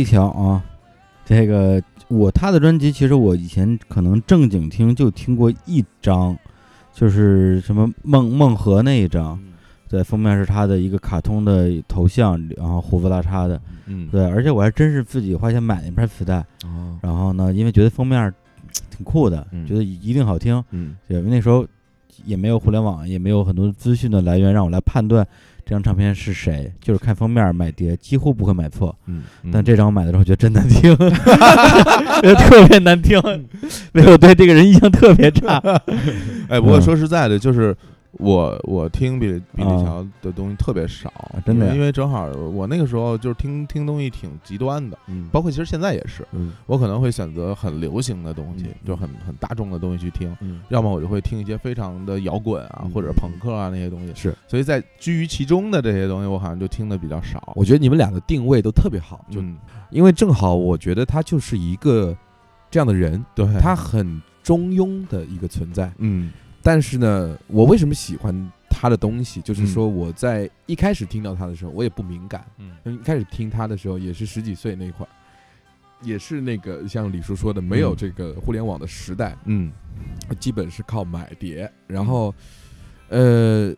利乔啊，这个我他的专辑其实我以前可能正经听就听过一张，就是什么孟孟河那一张，对，封面是他的一个卡通的头像，然后胡子拉碴的，嗯，对，而且我还真是自己花钱买了一盘磁带，哦，然后呢，因为觉得封面挺酷的，嗯觉得一定好听，嗯。对，因为那时候也没有互联网，也没有很多资讯的来源让我来判断这张唱片是谁，就是看封面买碟，几乎不会买错。嗯，但这张我买的时候觉得真难听，觉得特别难听，所以我对这个人印象特别差。哎，不过嗯说实在的，就是我我听比利比利啊乔的东西特别少，真的呀因为因为正好我那个时候就是听听东西挺极端的，嗯包括其实现在也是，嗯我可能会选择很流行的东西嗯，就很很大众的东西去听，嗯要么我就会听一些非常的摇滚啊嗯或者朋克啊那些东西，是，所以在居于其中的这些东西，我好像就听的比较少。我觉得你们俩的定位都特别好，就嗯，因为正好我觉得他就是一个这样的人，对，他很中庸的一个存在。嗯但是呢，我为什么喜欢他的东西？就是嗯说我在一开始听到他的时候，我也不敏感。嗯一开始听他的时候，也是十几岁那会儿，也是那个像李叔说的，没有嗯这个互联网的时代，嗯基本是靠买碟。然后，呃，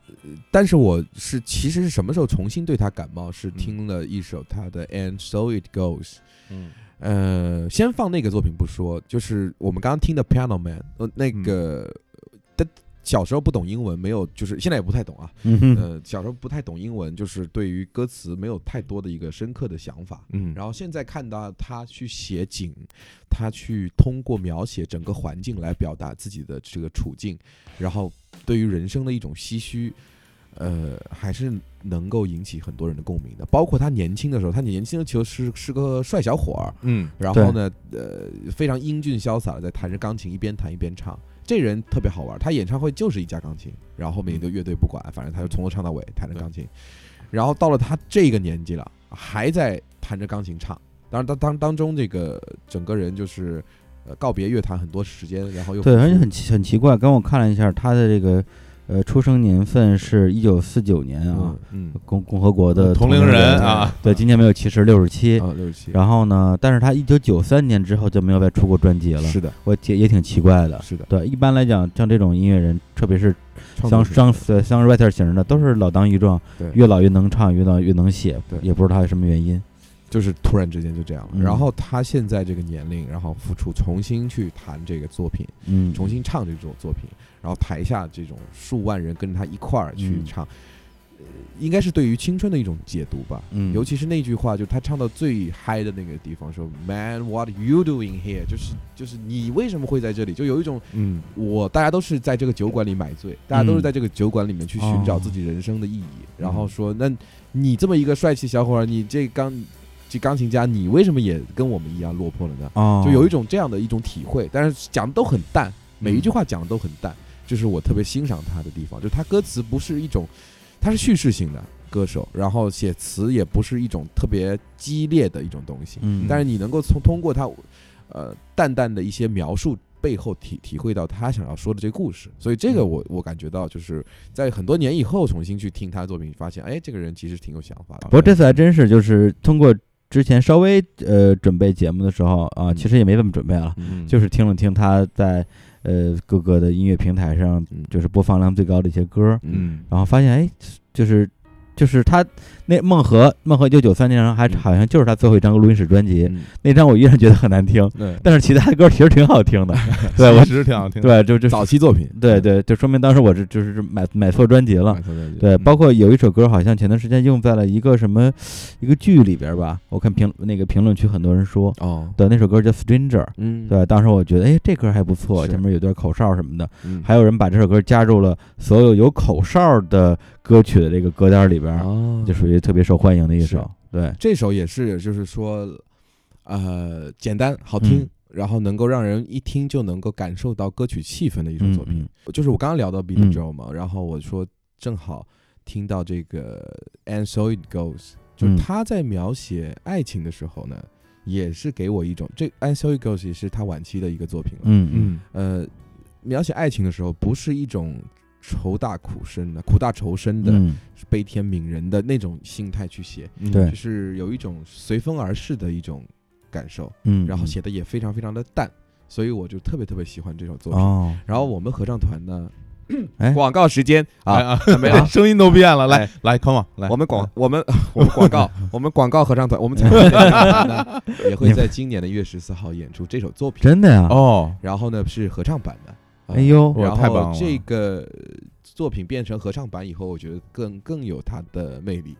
但是我是其实是什么时候重新对他感冒？是听了一首他的《And So It Goes》。嗯呃，先放那个作品不说，就是我们刚刚听的《Piano Man》，呃，那个，但小时候不懂英文，没有，就是现在也不太懂啊。嗯哼，呃，小时候不太懂英文，就是对于歌词没有太多的一个深刻的想法。嗯，然后现在看到他去写景，他去通过描写整个环境来表达自己的这个处境，然后对于人生的一种唏嘘，呃，还是能够引起很多人的共鸣的。包括他年轻的时候，他年轻的时候是是个帅小伙儿，嗯然后呢，呃，非常英俊潇洒的在弹着钢琴，一边弹一边唱。这人特别好玩，他演唱会就是一架钢琴，然后后面一个乐队不管，反正他就从头唱到尾弹着钢琴。然后到了他这个年纪了，还在弹着钢琴唱。当然当当当中这个整个人就是呃告别乐坛很多时间，然后又对，而且很奇很奇怪，刚我看了一下他的这个呃出生年份是一九四九年啊嗯，嗯。共共和国的同龄龄人啊，对，今年没有七十，六十七。啊六十七，然后呢，但是他一九九三年之后就没有再出过专辑了，是的，我也也挺奇怪的。是的，对，一般来讲，像这种音乐人，特别是像创作者。像像 writer 型的，都是老当益壮，对。越老越能唱，越老越能写，对。也不知道他什么原因。就是突然之间就这样然后他现在这个年龄，然后复出，重新去弹这个作品，嗯，重新唱这种作品，然后台下这种数万人跟着他一块儿去嗯唱，呃应该是对于青春的一种解读吧。嗯尤其是那句话，就是他唱到最嗨的那个地方，说 “Man, what you doing here？” 就是就是你为什么会在这里？就有一种嗯我大家都是在这个酒馆里买醉，大家都是在这个酒馆里面去寻找哦自己人生的意义。然后说，那你这么一个帅气小伙儿，你这钢这钢琴家，你为什么也跟我们一样落魄了呢？哦，就有一种这样的一种体会，但是讲的都很淡，每一句话讲的都很淡，这是我特别欣赏他的地方，就是他歌词不是一种，他是叙事性的歌手，然后写词也不是一种特别激烈的一种东西，嗯，但是你能够从通过他，呃，淡淡的一些描述背后体体会到他想要说的这个故事，所以这个我我感觉到就是在很多年以后重新去听他的作品，发现哎，这个人其实挺有想法的。不过这次还真是，就是通过之前稍微呃准备节目的时候啊，嗯。其实也没怎么准备了，嗯。就是听了听他在呃各个的音乐平台上嗯。就是播放量最高的一些歌，嗯。然后发现哎，就是就是他那梦和梦和一九九三年还嗯好像就是他最后一张录音室专辑，嗯那张我依然觉得很难听，对但是其他的歌其实挺好听的，对我其实挺好听的。对就就早期作品，对对，就说明当时我是就是买买错专辑了对，嗯包括有一首歌，好像前段时间用在了一个什么一个剧里边吧，我看评那个评论区很多人说，哦，对，那首歌叫《Stranger》，嗯，对，当时我觉得，哎，这歌还不错，前面有段口哨什么的，嗯，还有人把这首歌加入了所有有口哨的歌曲的这个歌单里边，哦，就属于特别受欢迎的一首。对，这首也是，就是说，呃，简单好听，嗯然后能够让人一听就能够感受到歌曲气氛的一种作品。嗯就是我刚刚聊到 Billy 嗯 Joel 嘛，然后我说正好听到这个 And So It Goes，就是嗯他在描写爱情的时候呢，也是给我一种这 And So It Goes 也是他晚期的一个作品了。嗯嗯嗯呃，描写爱情的时候，不是一种愁大苦深的、苦大仇深的、嗯，悲天悯人的那种心态去写，就是有一种随风而逝的一种感受，嗯，然后写的也非常非常的淡，所以我就特别特别喜欢这首作品。哦，然后我们合唱团呢，哎。广告时间啊，啊，没哎 声音都变了，来哎。来，come on，来，我们广我们 我们广告我们广告合唱团，我们也会在今年的一月十四号演出这首作品，真的呀？哦，然后呢是合唱版的，啊哎呦，哇然太棒了。后这个作品变成合唱版以后，我觉得更更有它的魅力。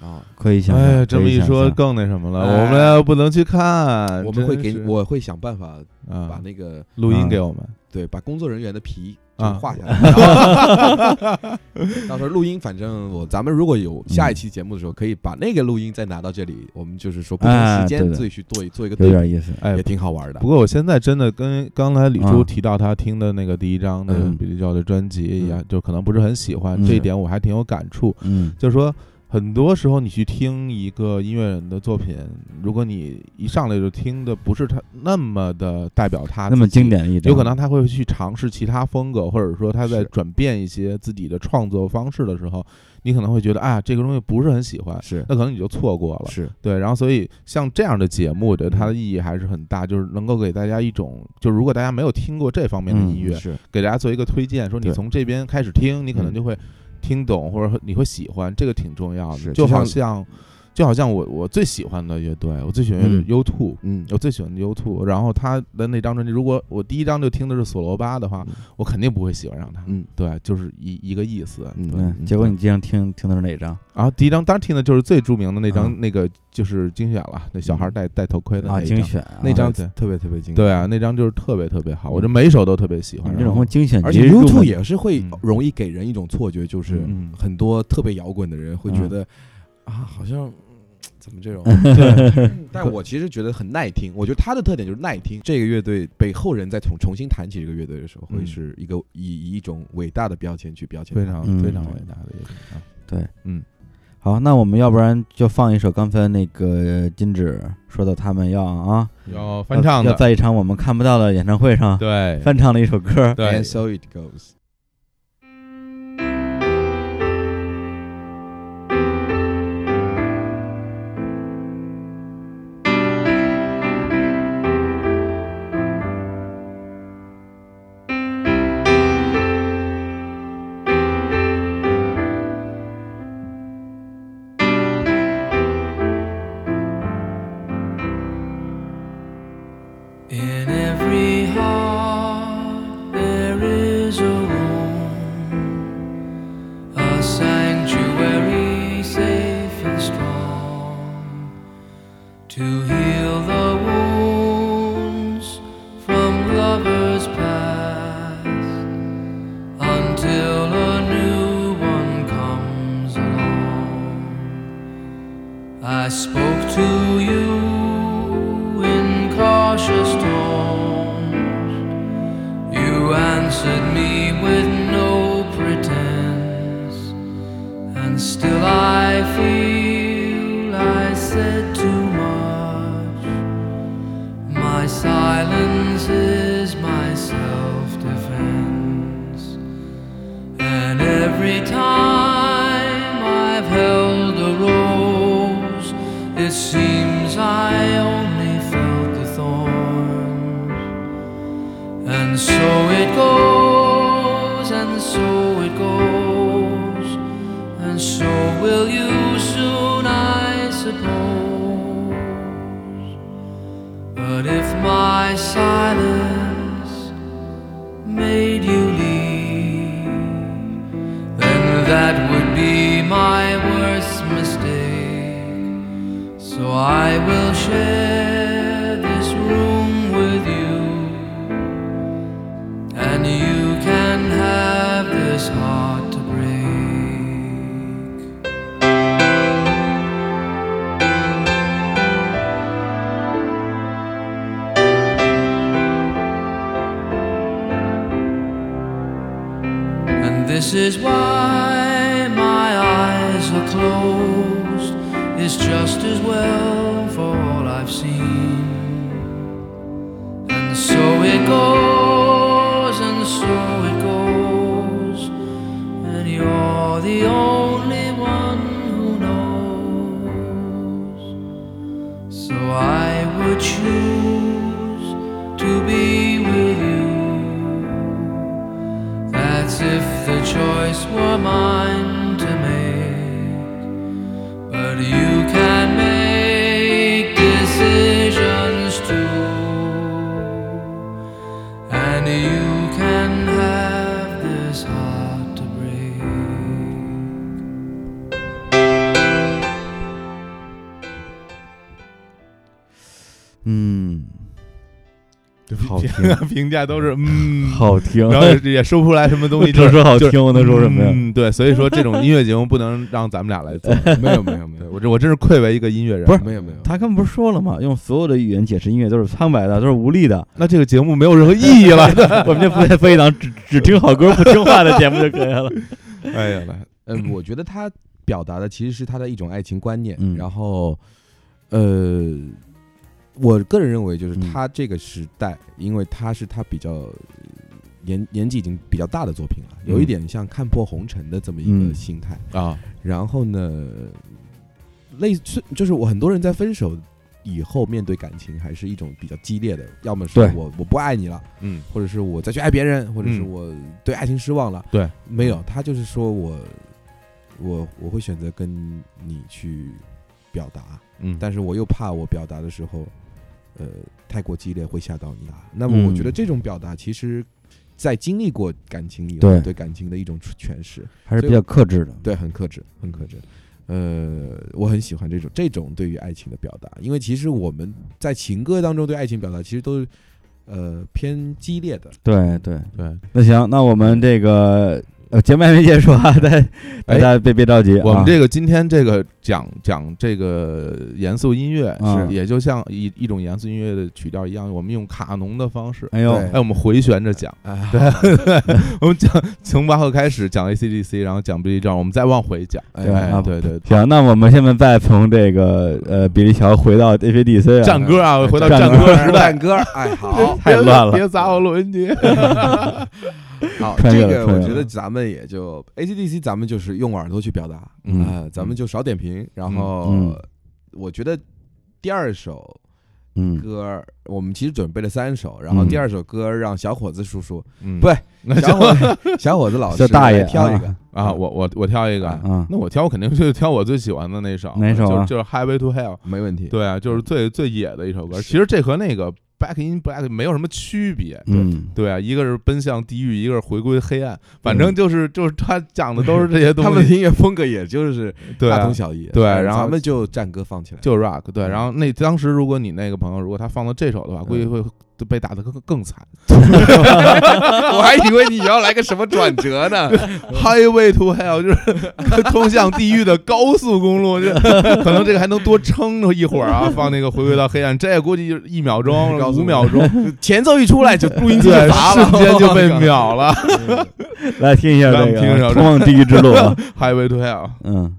啊。可以想象，哎，这么一说更那什么了，哎。我们又不能去看，我们会给我会想办法把啊那个录音给我们，对把工作人员的皮画下来，到时候录音，反正我咱们如果有下一期节目的时候，可以把那个录音再拿到这里，我们就是说不同时间自己去做一做一个有对比，点意思。哎也，挺好玩的不。过我现在真的跟刚才李叔嗯。提到他听的那个第一张的嗯。比利教的专辑一样嗯，就可能不是很喜欢嗯。这一点，我还挺有感触。嗯。就是说，很多时候你去听一个音乐人的作品，如果你一上来就听的不是他那么的代表他那么经，典的一点，有可能他会去尝试其他风格，或者说他在转变一些自己的创作方式的时候，你可能会觉得啊，这个东西不是很喜欢，是。那可能你就错过了。是，对，然后所以像这样的节目，我觉得它的嗯意义还是很大，就是能够给大家一种，就如果大家没有听过这方面的嗯音乐，是。给大家做一个推荐，说你从这边开始听，你可能嗯。就会听懂，或者说你会喜欢，这个挺重要的。就好像，就好像我我最喜欢的乐队，我最喜欢的嗯 U Two，嗯我最喜欢的 U Two，然后他的那张专辑，如果我第一张就听的是索罗巴的话嗯，我肯定不会喜欢上他。嗯对，就是一一个意思。嗯对嗯，结果你经常听听的是哪张然后第一张当然听的就是最著名的那张，啊那个就是精选了，那小孩嗯戴戴头盔的啊？那一张。精选啊那张对特别特别经典。对啊，那张就是特别特别好，我这每一首都特别喜欢。你这种精选而且 YouTube 也是会嗯容易给人一种错觉，就是嗯很多特别摇滚的人会觉嗯得啊，好像嗯怎么这种？对，但我其实觉得很耐听。我觉得他的特点就是耐听。这个乐队被后人再重重新谈起这个乐队的时候，会嗯是一个以以一种伟大的标签去标签。非常嗯非常伟大的一个啊。对，嗯，好，那我们要不然就放一首刚才那个金指说的他们要啊要翻唱的，要在一场我们看不到的演唱会上对翻唱的一首歌。对 And，so it goes。You can have this heart 好听评价都是嗯，好听，然后也也说不出来什么东西，就说好听，我能说什么呀？嗯，对，所以说这种音乐节目不能让咱们俩来做。没有没有没有我这我真是愧为一个音乐人。不是没有没有，他刚不是说了吗？用所有的语言解释音乐都是苍白的，都是无力的。那这个节目没有任何意义了。我们就不再做一档只只听好歌不听话的节目就可以了。哎呀，来，嗯，我觉得他表达的其实是他的一种爱情观念，嗯然后，呃，我个人认为就是嗯。他这个时代，因为他是他比较呃年年纪已经比较大的作品了，有一嗯点像看破红尘的这么一嗯。个心态。啊，然后呢，类似就是我很多人在分手以后面对感情还是一种比较激烈的，要么是我我不爱你了，嗯。或者是我再去爱别人，或者是嗯。我对爱情失望了。对，没有，他就是说我我我会选择跟你去表达，嗯，但是我又怕我表达的时候，呃，太过激烈会吓到你啊。那么我觉得嗯这种表达其实。在经历过感情以后，对对感情的一种诠释，还是比较克制的。对，很克制，很克制。呃，我很喜欢这种这种对于爱情的表达，因为其实我们在情歌当中对爱情表达其实都是呃偏激烈的。对对，对，那行，那我们这个呃，节目还没结束啊，大家大家别别着急啊，我们这个今天这个讲讲这个严肃音乐，嗯是也就像一一种严肃音乐的曲调一样，我们用卡农的方式，哎呦，对哎，我们回旋着讲，对，我们讲从巴赫开始讲 ACDC，然后讲 Billy John，我们再往回讲，哎对啊对对，行，那我们现在再从这个呃比利乔回到 ACDC 啊，战歌啊，回到战歌时代。战，歌，哎，好，太乱了。别砸我录音机。好，这个我觉得咱们也就 ACDC，咱们就是用耳朵去表达，嗯。啊，咱们就少点评。然后嗯我觉得第二首嗯，歌儿，我们其实准备了三首，然后嗯。第二首歌让小伙子叔叔，嗯。不那小伙子 小伙子老师大爷挑一个。啊，我我我挑一个，啊，那我挑我肯定就挑我最喜欢的那首，哪首啊就就是 Highway to Hell。没问题。对啊，就是最最野的一首歌。其实这和那个 Back in Black 没有什么区别。嗯，对啊，一个是奔向地狱，一个是回归黑暗，反正就是就是他讲的都是这些东西。他们的音乐风格也就是大同小异。对哎然后咱们就战歌放起来。就 rock 对，嗯然后那当时如果你那个朋友如果他放到这首的话，估计会被打得更更惨。我还以为你要来个什么转折呢。Highway to Hell 就是通向地狱的高速公路，就可能这个还能多撑一会儿啊，放那个回归到黑暗，这估计就一秒钟、五秒钟，前奏一出来就录音机瞬间就被秒了。来听一下这个通往地狱之路啊，Highway to Hell。嗯。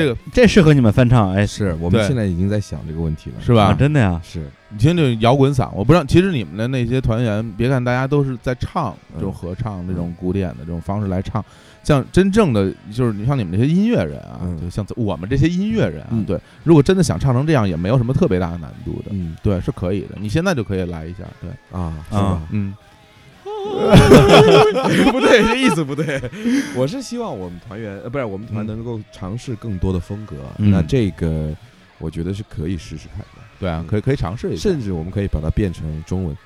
这个这适合你们翻唱，哎，是我们现在已经在想这个问题了，是吧？啊，？真的呀，是。你听这摇滚嗓，我不知道，其实你们的那些团员，别看大家都是在唱这种合唱、这种古典的这种方式来唱，像真正的就是你像你们这些音乐人啊，嗯。就像我们这些音乐人啊，嗯。对，如果真的想唱成这样，也没有什么特别大的难度的，嗯。对，是可以的。你现在就可以来一下，对，啊是啊吧？嗯，不对，这意思不对。我是希望我们团员呃，不是我们团嗯能够尝试更多的风格。嗯那这个我觉得是可以试试看的，对啊，可以可以尝试一下，甚至我们可以把它变成中文。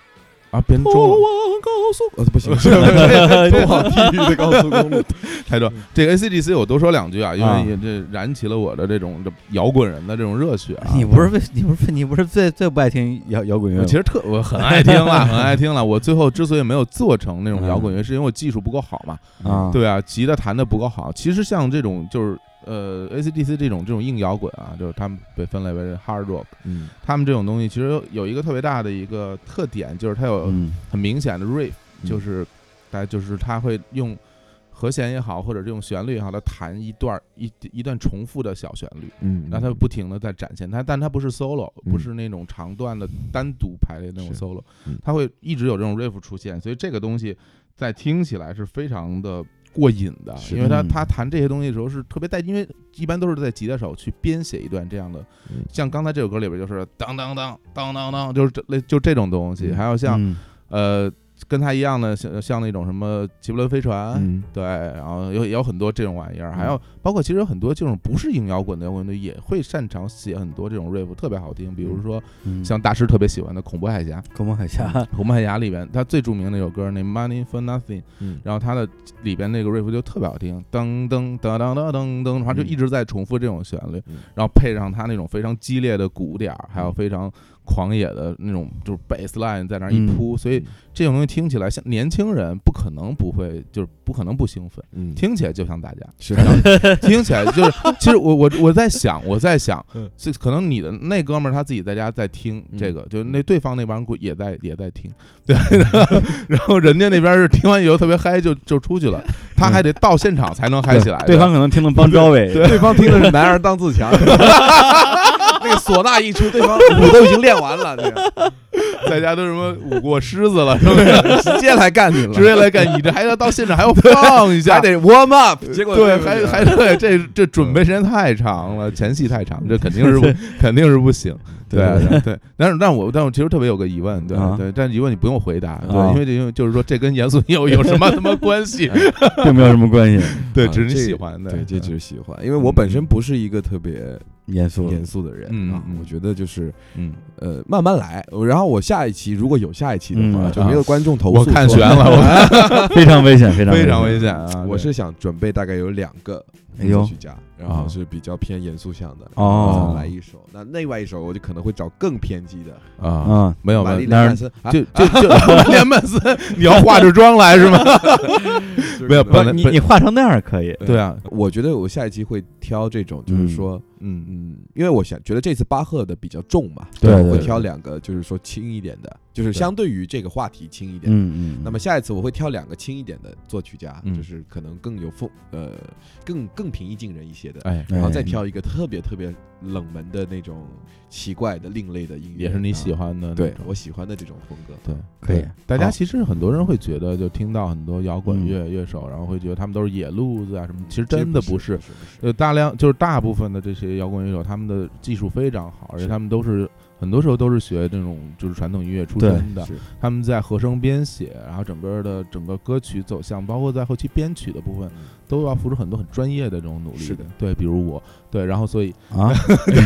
啊，变成中文高速呃 不行，通往地狱的高速公路。太多。这个 ACDC 我多说两句啊，因啊为也这燃起了我的这种这摇滚人的这种热血啊。你不是为你不是你不是最最不爱听摇摇滚乐？我其实特我很爱听了，很爱听了。我最后之所以没有做成那种摇滚乐，是因为我技术不够好嘛。啊，对啊，吉他弹的不够好。其实像这种就是呃 AC/DC 这种这种硬摇滚啊，就是他们被分类为 hard rock，嗯。他们这种东西其实有一个特别大的一个特点，就是它有嗯。很明显的 riff，嗯。就是大家就是他会用和弦也好，或者这种旋律也好，它弹一段儿一一段重复的小旋律，嗯，然后它不停的在展现它，但它不是 solo，嗯。不是那种长段的单独排列那种 solo，嗯。它会一直有这种 riff 出现，所以这个东西在听起来是非常的过瘾的，因为他嗯。他弹这些东西的时候是特别带，因为一般都是在吉他手去编写一段这样的，嗯。像刚才这首歌里边就是当当当当当当，就是这类就这种东西，嗯。还有像嗯。呃跟他一样的像像那种什么齐柏林飞船，嗯。对，然后有也有很多这种玩意儿，嗯。还有包括其实有很多这种不是硬摇滚的摇滚队也会擅长写很多这种 riff，特别好听。比如说嗯。像大师特别喜欢的《恐怖海峡》，恐怖海峡，《恐怖海峡》里边他最著名的那首歌那 Money for Nothing，嗯。然后他的里边那个 riff 就特别好听，噔噔噔噔噔噔噔，然后就一直在重复这种旋律嗯，然后配上他那种非常激烈的鼓点儿，还有嗯。非常狂野的那种就是 bass line 在那儿一嗯铺，所以这种东西听起来像年轻人不可能不会，就是不可能不兴奋，嗯，听起来就像大家，是 听起来就是，其实我我我在想，我在想嗯，这可能你的那哥们儿他自己在家在听这个，就那对方那帮人也在也在听，对，然后人家那边是听完以后特别嗨，就就出去了，他还得到现场才能嗨起来的，对方可能听的帮招伟，对方听的是男儿当自强，那个唢呐一出，对方 舞都已经练完了，那个 在家都什么舞过狮子了，是不是？直接来干你了，直接来干，你这还要到现场还要放一下还。得 warm up，结果对，还还对，这这准备时间太长了，前戏太长，这肯定是不肯定是不行。对对对，但是但我但我其实特别有个疑问，对啊对，但疑问你不用回答，对，啊因为这因为就是说这跟严肃有有什么什么关系？并没有什么关系，对，啊只是你喜欢的，对，这只是喜欢，因为我本身不是一个特别严肃，严肃的人啊我觉得就是嗯，呃慢慢来，然后我下一期如果有下一期的话，嗯就没有观众投诉，我看悬了，我 非常危险，非常非常危危。险啊！我是想准备大概有两个哎呦。作曲家，然后是比较偏严肃向的，哦。来一首。那另外一首我就可能会找更偏激的，啊，嗯，没有没有，那是丽莲曼森，啊。就就就 连曼森，你要化着妆来是吗？没有不你你化成那样可以，对。啊，我觉得我下一期会挑这种，就是说，嗯。嗯，因为我想觉得这次巴赫的比较重嘛，对会挑两个，就是说轻一点的，就是相对于这个话题轻一点。嗯嗯，那么下一次我会挑两个轻一点的作曲家，嗯。就是可能更有风，呃，更更平易近人一些的，哎，然后再哎。挑一个特别特别冷门的那种奇怪的另类的音乐，也是你喜啊欢的那对我喜欢的这种风格。对。可以，大家其实很多人会觉得，就听到很多摇滚嗯。乐乐手，然后会觉得他们都是野路子啊什么，其实真的不是呃，大量就是大部分的这些摇滚乐手，他们的技术非常好，而且他们都是很多时候都是学这种就是传统音乐出身的。他们在和声编写，然后整个的整个歌曲走向，包括在后期编曲的部分，都要付出很多很专业的这种努力。的，对，比如我，对，然后所以啊，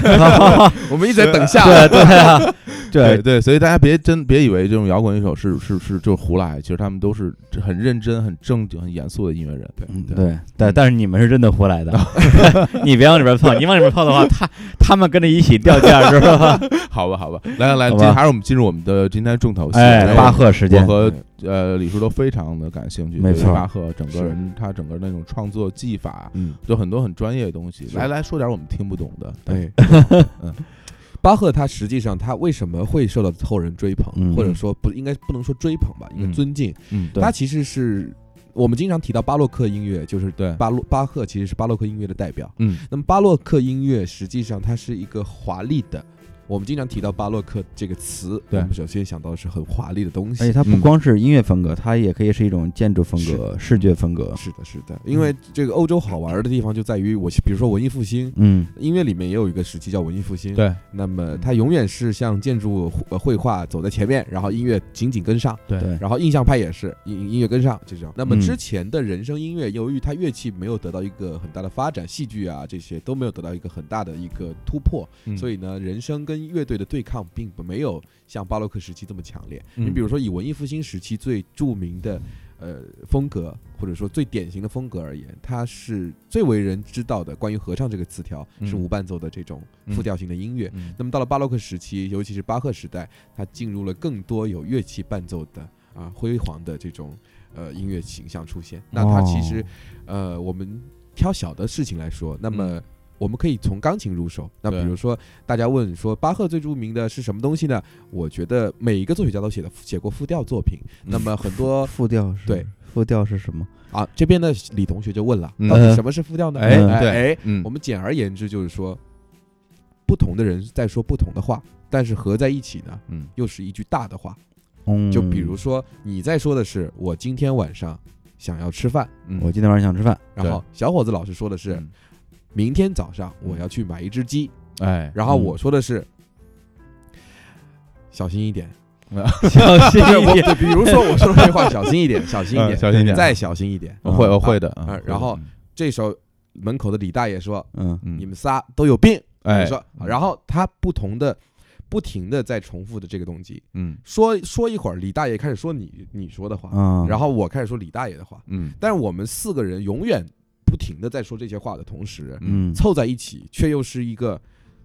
我们一直在等下。对对啊，对。对对，所以大家别真别以为这种摇滚乐手是是是就是胡来，其实他们都是很认真、很正经、很严肃的音乐人。对嗯对，但但是你们是真的胡来的，你别往里边碰，你往里边碰的话，他他们跟着一起掉价，是吧？好吧，好吧，来来来，还是我们进入我们的今天重头戏。哎，巴赫时间，我和呃李叔都非常的感兴趣，对没错巴赫整个人他整个那种创作技法，嗯，就很多很专业的东西。来来说点我们听不懂的。对，对，嗯，巴赫他实际上他为什么会受到后人追捧，嗯或者说不应该不能说追捧吧，应该嗯尊敬。嗯，对他其实是我们经常提到巴洛克音乐，就是对巴洛巴赫其实是巴洛克音乐的代表。嗯那么巴洛克音乐实际上它是一个华丽的。我们经常提到巴洛克这个词，对。我们首先想到的是很华丽的东西。而且它不嗯。光是音乐风格，它也可以是一种建筑风格、视觉风格。是的，是的，因为这个欧洲好玩的地方就在于我，比如说文艺复兴，嗯，音乐里面也有一个时期叫文艺复兴。对。那么它永远是像建筑、呃绘画走在前面，然后音乐紧紧跟上，对。对，然后印象派也是音音乐跟上就这样。那么嗯之前的人声音乐，由于它乐器没有得到一个很大的发展，戏剧啊这些都没有得到一个很大的一个突破，所以以呢，人声跟乐队的对抗并不没有像巴洛克时期这么强烈。嗯你比如说以文艺复兴时期最著名的。呃，风格或者说最典型的风格而言，它是最为人知道的关于合唱这个词条是嗯无伴奏的这种复调型的音乐。嗯那么到了巴洛克时期，尤其是巴赫时代，它进入了更多有乐器伴奏的啊辉煌的这种呃音乐形象出现。那它其实、呃，我们挑小的事情来说，那么。我们可以从钢琴入手。那比如说，大家问说巴赫最著名的是什么东西呢？我觉得每一个作曲家都写的写过复调作品。那么很多复调是对。复调是什么？啊，这边的李同学就问了，嗯。到底什么是复调呢？哎哎，嗯。我们简而言之就是说，不同的人在说不同的话，但是合在一起呢，嗯。又是一句大的话。嗯，就比如说你在说的是我今天晚上想要吃饭，嗯。我今天晚上想吃饭，然后小伙子老师说的是嗯明天早上我要去买一只鸡，哎，然后嗯。我说的是小心一点。小心，一点。对，比如说我说这话 小心一点，小心一嗯点，小心一点。再小心一点。我会我啊会的啊啊然后这时候门口的李大爷说嗯：“嗯。你们仨都有病。”哎你说，然后他不同的、不停的在重复的这个动机，嗯。说说一会儿，李大爷开始说你你说的话，嗯，然后我开始说李大爷的话，嗯。但是我们四个人永远不停的在说这些话的同时，嗯。凑在一起却又是一个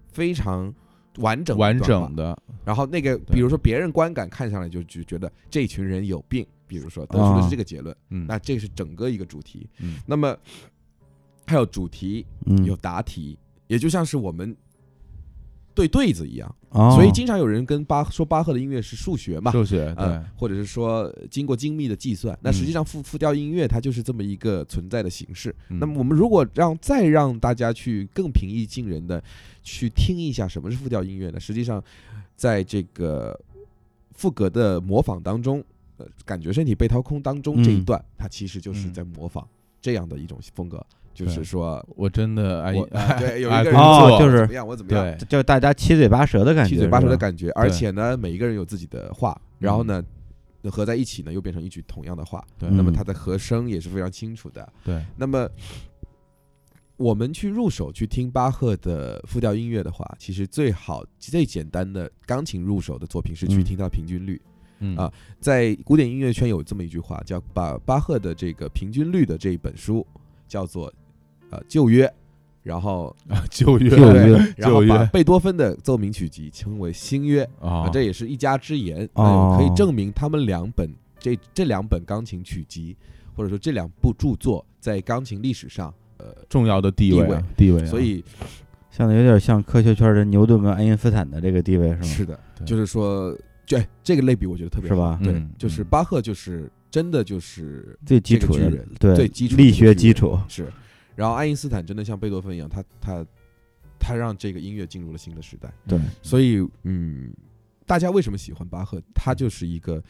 非常完整完整的。然后那个，比如说别人观感看上来就就觉得这群人有病，比如说得出的是这个结论，嗯。那这是整个一个主题。嗯。那么还有主题，嗯。有答题，也就像是我们对对子一样。哦所以经常有人跟巴说巴赫的音乐是数学嘛，数学对呃，或者是说呃经过精密的计算。那实际上复复调音乐它就是这么一个存在的形式。嗯那么我们如果让再让大家去更平易近人的去听一下什么是复调音乐呢？实际上，在这个赋格的模仿当中，呃，感觉身体被掏空当中这一嗯段，它其实就是嗯在模仿这样的一种风格，就是说。我真的爱我爱对 有一个人做哦就是怎么样，我怎么样，对就大家七嘴八舌的感觉，七嘴八舌的感觉，而且呢，每一个人有自己的话，然后呢，合在一起呢，又变成一句同样的话。那么它的和声也是非常清楚的。对那么我们去入手去听巴赫的复调音乐的话，其实最好最简单的钢琴入手的作品是去嗯听它的平均律。嗯啊在古典音乐圈有这么一句话，叫把巴赫的这个平均律的这一本书叫做呃旧约，然后啊旧约旧对约然后把旧约贝多芬的奏鸣曲集称为新约。啊啊，这也是一家之言，啊呃可以证明他们两本这这两本钢琴曲集，或者说这两部著作在钢琴历史上，呃，重要的地位啊地地位啊，所以像有点像科学圈的牛顿跟爱因斯坦的这个地位是吗？是的，就是说，这哎这个类比我觉得特别是吧对嗯，就是嗯巴赫就是真的就是最基础的人对最基础的力学基础，是，然后爱因斯坦真的像贝多芬一样，他他他让这个音乐进入了新的时代。对，所以，嗯，大家为什么喜欢巴赫？他就是一个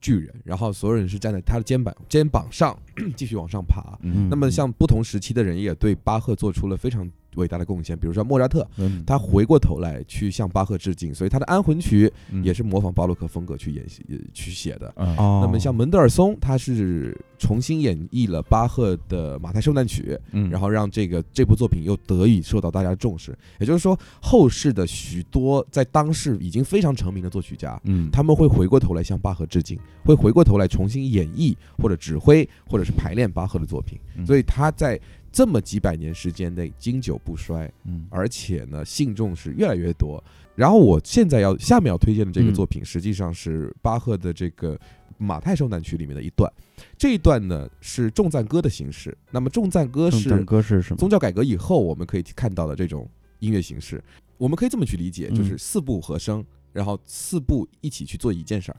巨人，然后所有人是站在他的肩膀肩膀上继续往上爬。嗯那么，像不同时期的人也对巴赫做出了非常伟大的贡献，比如说莫扎特，嗯。他回过头来去向巴赫致敬，所以他的安魂曲嗯。也是模仿巴洛克风格去演去写的。那么像门德尔松，他是重新演绎了巴赫的马太受难曲，嗯。然后让这个这部作品又得以受到大家重视。也就是说，后世的许多在当时已经非常成名的作曲家，嗯。他们会回过头来向巴赫致敬，会回过头来重新演绎或者指挥或者是排练巴赫的作品。嗯。所以他在这么几百年时间内经久不衰，嗯而且呢信众是越来越多。然后我现在要下面要推荐的这个嗯作品，实际上是巴赫的这个马太受难曲里面的一段。这一段呢是重赞歌的形式。那么重赞歌是歌是什么？宗教改革以后我们可以看到的这种音乐形式。我们可以这么去理解，嗯就是四部和声，然后四部一起去做一件事儿，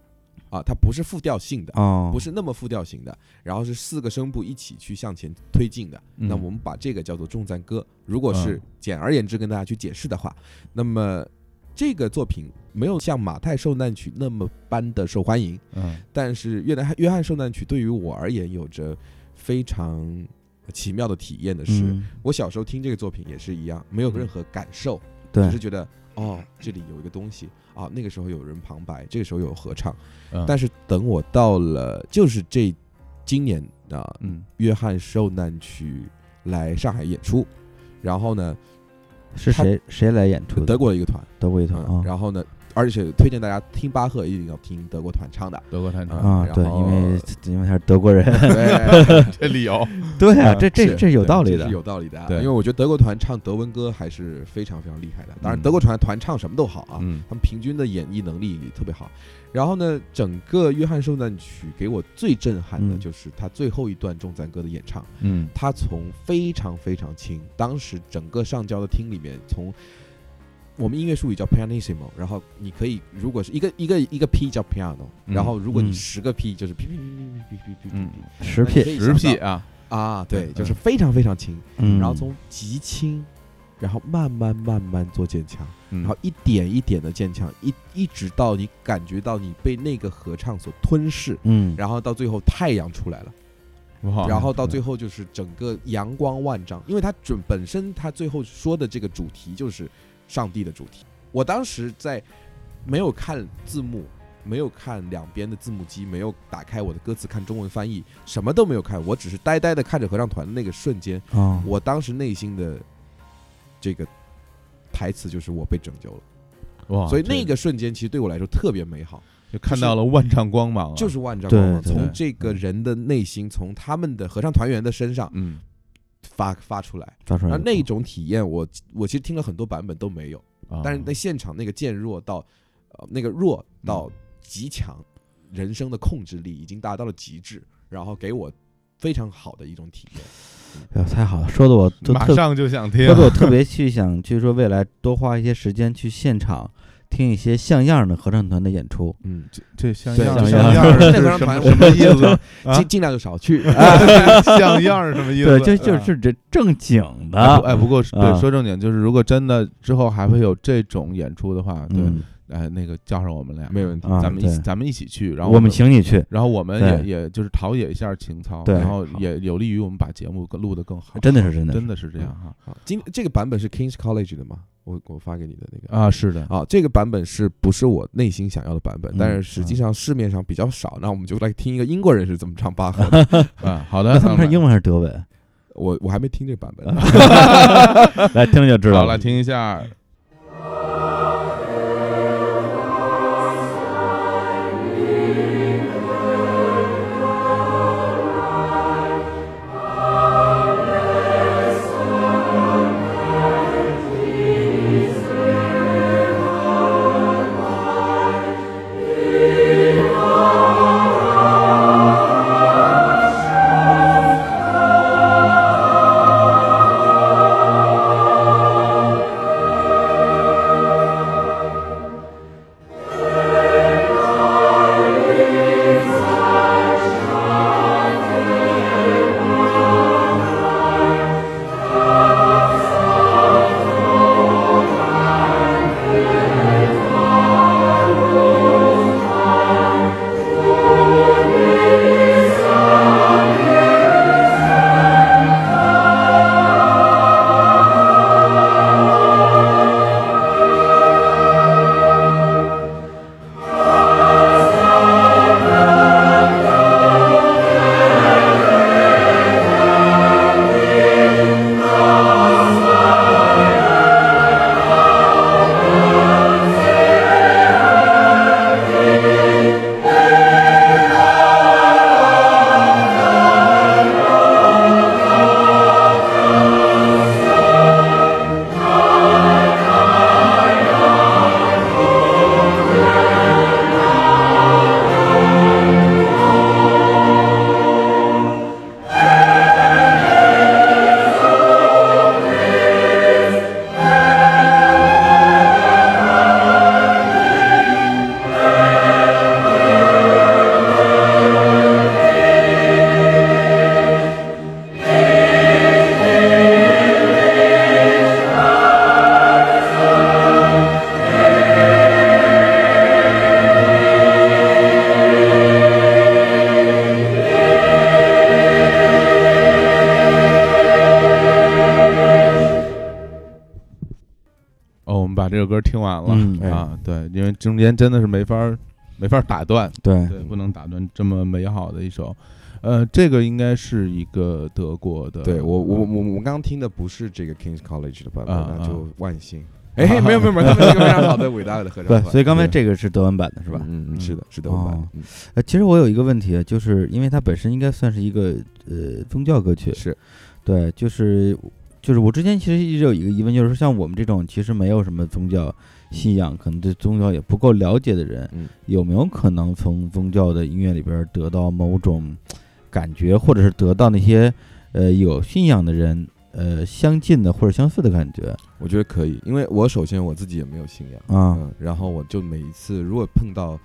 啊，它不是复调性的，哦，不是那么复调型的，然后是四个声部一起去向前推进的。嗯。那我们把这个叫做重赞歌。如果是嗯。简而言之跟大家去解释的话，那么这个作品没有像马太受难曲那么般的受欢迎，嗯。但是约翰约翰受难曲对于我而言有着非常奇妙的体验的是，嗯。我小时候听这个作品也是一样，没有嗯。任何感受，对。只是觉得哦，这里有一个东西啊，那个时候有人旁白，这个时候有合唱。嗯但是等我到了就是这今年啊，嗯约翰受难曲来上海演出，然后呢，是谁谁来演出的？德国的一个团，德国一团嗯啊然后呢，而且推荐大家听巴赫一定要听德国团唱的，德国团唱。啊，对，然后因为因为他是德国人，对，这理由。对啊，嗯这这这是有道理的。这是，有道理的。啊，对。因为我觉得德国团唱德文歌还是非常非常厉害的。当然，嗯。德国团团唱什么都好啊，嗯。他们平均的演绎能力特别好。然后呢，整个约翰受难曲给我最震撼的嗯。就是他最后一段重赞歌的演唱。嗯。他从非常非常轻，当时整个上交的厅里面，从我们音乐术语叫 pianissimo，然后你可以如果是一个一个一个 P 叫 piano，嗯然后如果你嗯。十个 P 就是 P P P P P P P 嗯 P，十那你可 P，十想 P 啊，啊，对，嗯就是非常非常轻，嗯，然后从极轻，然后慢慢慢慢做渐强，然然后一点一点的渐强，一一直到你感觉到你被那个合唱所吞噬，嗯，然后到最后太阳出来了。然后到最后就是整个阳光万丈，因为他准本身他最后说的这个主题就是上帝的主题。我当时在没有看字幕，没有看两边的字幕机，没有打开我的歌词看中文翻译，什么都没有看，我只是呆呆的看着合唱团的那个瞬间，哦，我当时内心的这个台词就是我被拯救了，哇，所以那个瞬间其实对我来说特别美好。就看到了万丈光芒啊，就是万丈光芒。从这个人的内心，从他们的合唱团员的身上嗯发发出来。发出来而那那种体验我，我其实听了很多版本都没有，啊。但是在现场那个渐弱到，呃，那个弱到嗯。极强，人生的控制力已经达到了极致，然后给我非常好的一种体验。哎呦太好了，说的我都马上就想听。说的我特别去想，就是说未来多花一些时间去现场听一些像样的合唱团的演出。嗯，这这像样像像样的合唱团什么意思啊 尽？尽量就少去。像样是什么意思？对，就就啊是这正经的，哎不过对啊说正经，就是如果真的之后还会有这种演出的话，对，嗯哎，那个叫上我们俩，没问题啊咱们一起咱们一起去，然后我们请你去，然后我们对也也就是陶冶一下情操，对然后好也有利于我们把节目更录得更好。真的是真的是真的是这样哈好，今这个版本是 Kings College 的吗？我我发给你的那个。啊，是的，啊，这个版本是不是我内心想要的版本？嗯但是实际上市面上比较少。那我们就来听一个英国人是怎么唱巴赫的。啊，好的，那 他们是英文还是德文？我我还没听这版本。来听就知道好，了来。听一下。间真的是没法儿没法儿打断，对，对，不能打断这么美好的一首。呃，这个应该是一个德国的，对我我我我刚刚听的不是这个 Kings College 的版本，啊那就万幸。哎，没有没有没有，他们是一个非常好的伟大的合唱对，团。所以刚才这个是德文版的是吧？嗯嗯，是的，是德文版哦。嗯呃，其实我有一个问题，就是因为它本身应该算是一个呃宗教歌曲，是对，就是就是我之前其实一直有一个疑问，就是说像我们这种其实没有什么宗教信仰，可能对宗教也不够了解的人，嗯有没有可能从宗教的音乐里边得到某种感觉，或者是得到那些呃有信仰的人呃相近的或者相似的感觉？我觉得可以，因为我首先我自己也没有信仰，啊，嗯，然后我就每一次如果碰到，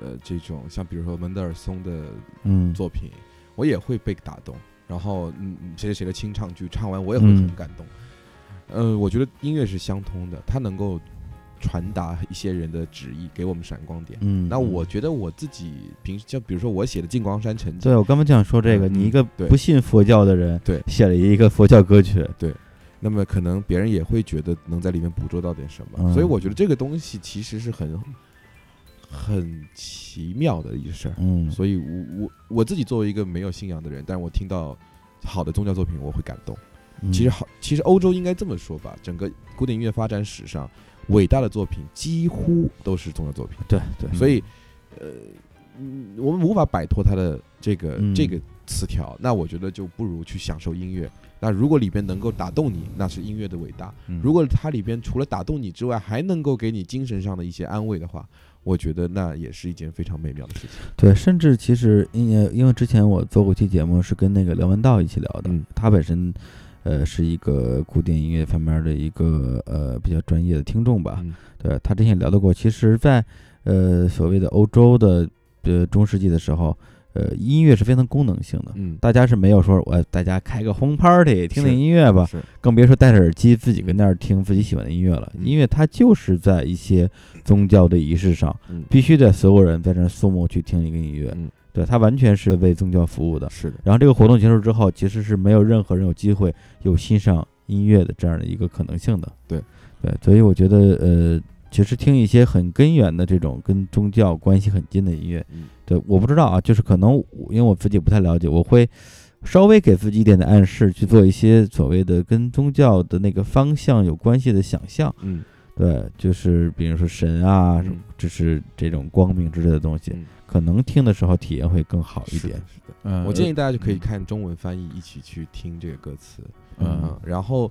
呃，这种像比如说门德尔松的嗯，作品，我也会被打动。然后，嗯，嗯谁谁谁的清唱剧唱完，我也会嗯很感动。呃，我觉得音乐是相通的，它能够传达一些人的旨意，给我们闪光点。嗯，那我觉得我自己平时就比如说我写的《静光山沉寂》，对我刚刚就想说这个，嗯你一个不信佛教的人，对。写了一个佛教歌曲，对。那么可能别人也会觉得能在里面捕捉到点什么，嗯。所以我觉得这个东西其实是很很奇妙的一个事儿。嗯，所以我我我自己作为一个没有信仰的人，但是我听到好的宗教作品，我会感动。嗯。其实好，其实欧洲应该这么说吧，整个古典音乐发展史上，伟大的作品几乎都是重要作品。对对，所以，呃，嗯我们无法摆脱它的这个、嗯这个词条，那我觉得就不如去享受音乐。那如果里边能够打动你，那是音乐的伟大；嗯如果它里边除了打动你之外，还能够给你精神上的一些安慰的话，我觉得那也是一件非常美妙的事情。对，甚至其实因为因为之前我做过期节目是跟那个梁文道一起聊的，嗯他本身呃是一个古典音乐方面的一个呃比较专业的听众吧，嗯。对他之前聊到过，其实在，呃所谓的欧洲的呃中世纪的时候，呃音乐是非常功能性的。嗯，大家是没有说我大家开个轰 party 听听音乐吧，更别说戴着耳机自己跟那儿听自己喜欢的音乐了。嗯。音乐它就是在一些宗教的仪式上，嗯。必须得所有人在这儿肃穆去听一个音乐，嗯对，它完全是为宗教服务的。是的，然后这个活动结束之后，其实是没有任何人有机会有欣赏音乐的这样的一个可能性的。对，对，所以我觉得呃，其实听一些很根源的这种跟宗教关系很近的音乐，嗯对，我不知道啊，就是可能因为我自己不太了解，我会稍微给自己一点的暗示，去做一些所谓的跟宗教的那个方向有关系的想象。嗯对，就是比如说神啊，嗯就是这种光明之类的东西，嗯可能听的时候体验会更好一点是的。嗯，我建议大家就可以看中文翻译，一起去听这个歌词。嗯嗯，然后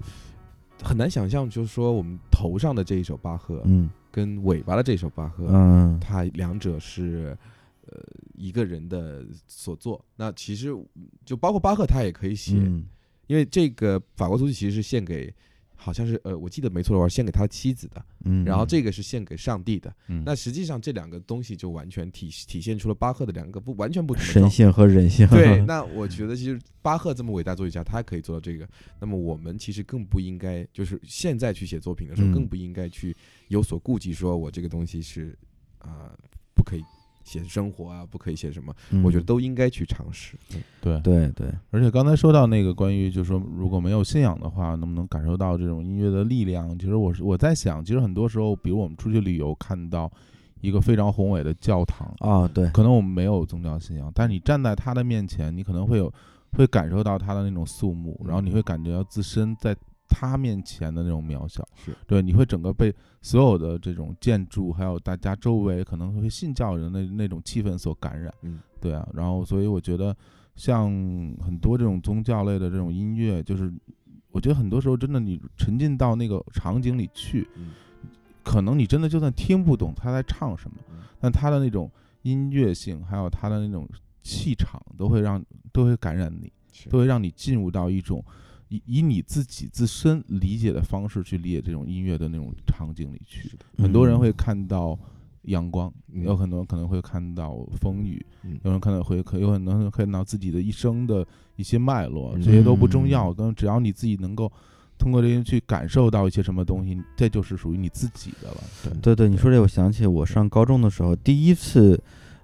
很难想象，就是说我们头上的这一首巴赫，嗯跟尾巴的这首巴赫，嗯它两者是呃一个人的所作。那其实就包括巴赫，他也可以写，嗯因为这个法国足球其实是献给。好像是呃，我记得没错的话，献给他妻子的，嗯，然后这个是献给上帝的。嗯那实际上这两个东西就完全体体现出了巴赫的两个不完全不同的神性和人性，对，那我觉得其实巴赫这么伟大作曲家，他可以做到这个。那么我们其实更不应该，就是现在去写作品的时候，嗯更不应该去有所顾忌，说我这个东西是啊、不可以写生活啊，不可以写什么。嗯我觉得都应该去尝试。嗯对对对，而且刚才说到那个关于，就是说如果没有信仰的话，能不能感受到这种音乐的力量？其实我是我在想，其实很多时候，比如我们出去旅游，看到一个非常宏伟的教堂，啊对，可能我们没有宗教信仰，但是你站在他的面前，你可能会有会感受到他的那种肃穆，然后你会感觉到自身在他面前的那种渺小。是对，你会整个被所有的这种建筑，还有大家周围可能会信教人的那种气氛所感染。嗯，对啊，然后所以我觉得像很多这种宗教类的这种音乐，就是我觉得很多时候真的你沉浸到那个场景里去，嗯可能你真的就算听不懂他在唱什么嗯，但他的那种音乐性，还有他的那种气场，都会让都会感染你，都会让你进入到一种以以你自己自身理解的方式去理解这种音乐的那种场景里去。很多人会看到阳光，嗯。有很多人可能会看到风雨，嗯。有人可能会可有很多人看到自己的一生的一些脉络，嗯这些都不重要，但只要你自己能够通过这些去感受到一些什么东西，这就是属于你自己的了。对，对对，你说这，我想起我上高中的时候，第一次，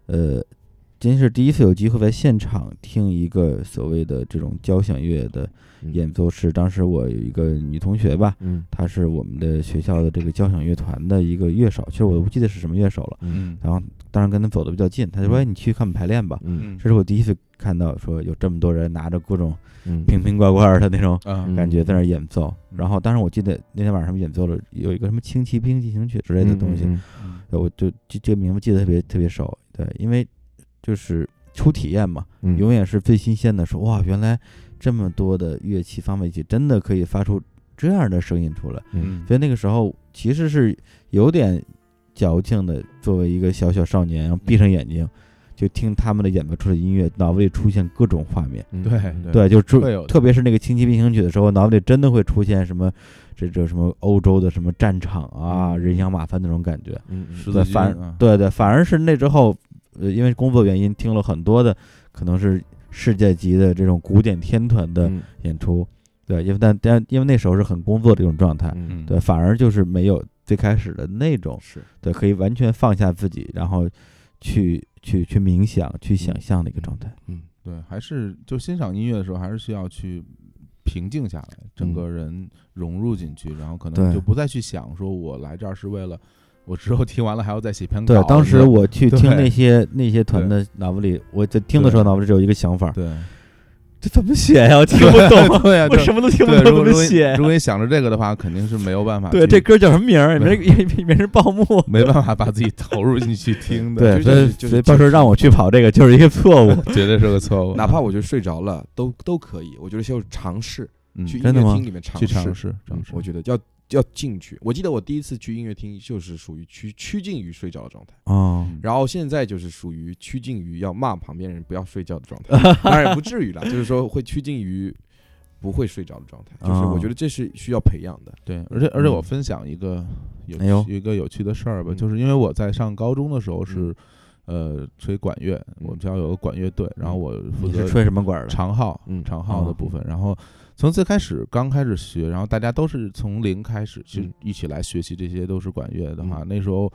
呃，真是第一次有机会在现场听一个所谓的这种交响乐的嗯。演奏是，当时我有一个女同学吧，嗯。她是我们的学校的这个交响乐团的一个乐手，其实我都不记得是什么乐手了。嗯。然后当然跟她走的比较近，她就说：“嗯。哎，你去看我们排练吧。”嗯。这是我第一次看到说有这么多人拿着各种嗯。瓶瓶罐罐的那种感觉在那儿演奏。嗯。然后当时我记得那天晚上他们演奏了有一个什么轻骑兵进行曲之类的东西，我就这这个名字记得特别特别熟，对，因为就是初体验嘛，嗯。永远是最新鲜的，说哇，原来这么多的乐器放在一起，真的可以发出这样的声音出来。嗯。所以那个时候其实是有点矫情的，作为一个小小少年，然后闭上眼睛就听他们的演奏出的音乐，脑子里出现各种画面。嗯。对对对，就出特别是那个《轻骑兵行曲》的时候，脑子里真的会出现什么这这什么欧洲的什么战场啊、嗯。人仰马翻那种感觉。嗯。嗯。对，十字军反啊。对对，反而是那之后，呃，因为工作原因，听了很多的可能是世界级的这种古典天团的嗯演出。对，因为但但因为那时候是很工作的一种状态，嗯对，反而就是没有最开始的那种，是对，可以完全放下自己，然后去去去冥想、去想象的一个状态。嗯对，还是就欣赏音乐的时候，还是需要去平静下来，整个人融入进去，然后可能就不再去想说我来这儿是为了我之后听完了还要再写篇稿对。，当时我去听那些那些团的脑子里，我在听的时候脑子里只有一个想法：对这怎么写呀？我听不懂 对呀，我什么都听不，懂，如果你怎么写如？果你想着这个的话，肯定是没有办法。对，这歌叫什么名儿？也没也也没人报幕。没办法把自己投入进去听的，对，所以所以到时候让我去跑这个就是一个错误。绝对是个错误。哪怕我就睡着了，都都可以。我觉得就是尝试嗯去音真的吗乐厅里面尝试，去尝试嗯尝试我觉得要要进去。我记得我第一次去音乐厅就是属于趋趋近于睡觉的状态，哦，然后现在就是属于趋近于要骂旁边人不要睡觉的状态。当然不至于啦，就是说会趋近于不会睡着的状态。就是我哦觉得这是需要培养的。对，而且而且我嗯。分享一个有趣一个有趣的事儿吧，嗯。就是因为我在上高中的时候是呃吹管乐，我们学校有个管乐队，然后我负责吹什么管儿的？长号嗯。长号的哦部分，然后从最开始刚开始学，然后大家都是从零开始，去嗯一起来学习这些都是管乐的话，嗯那时候。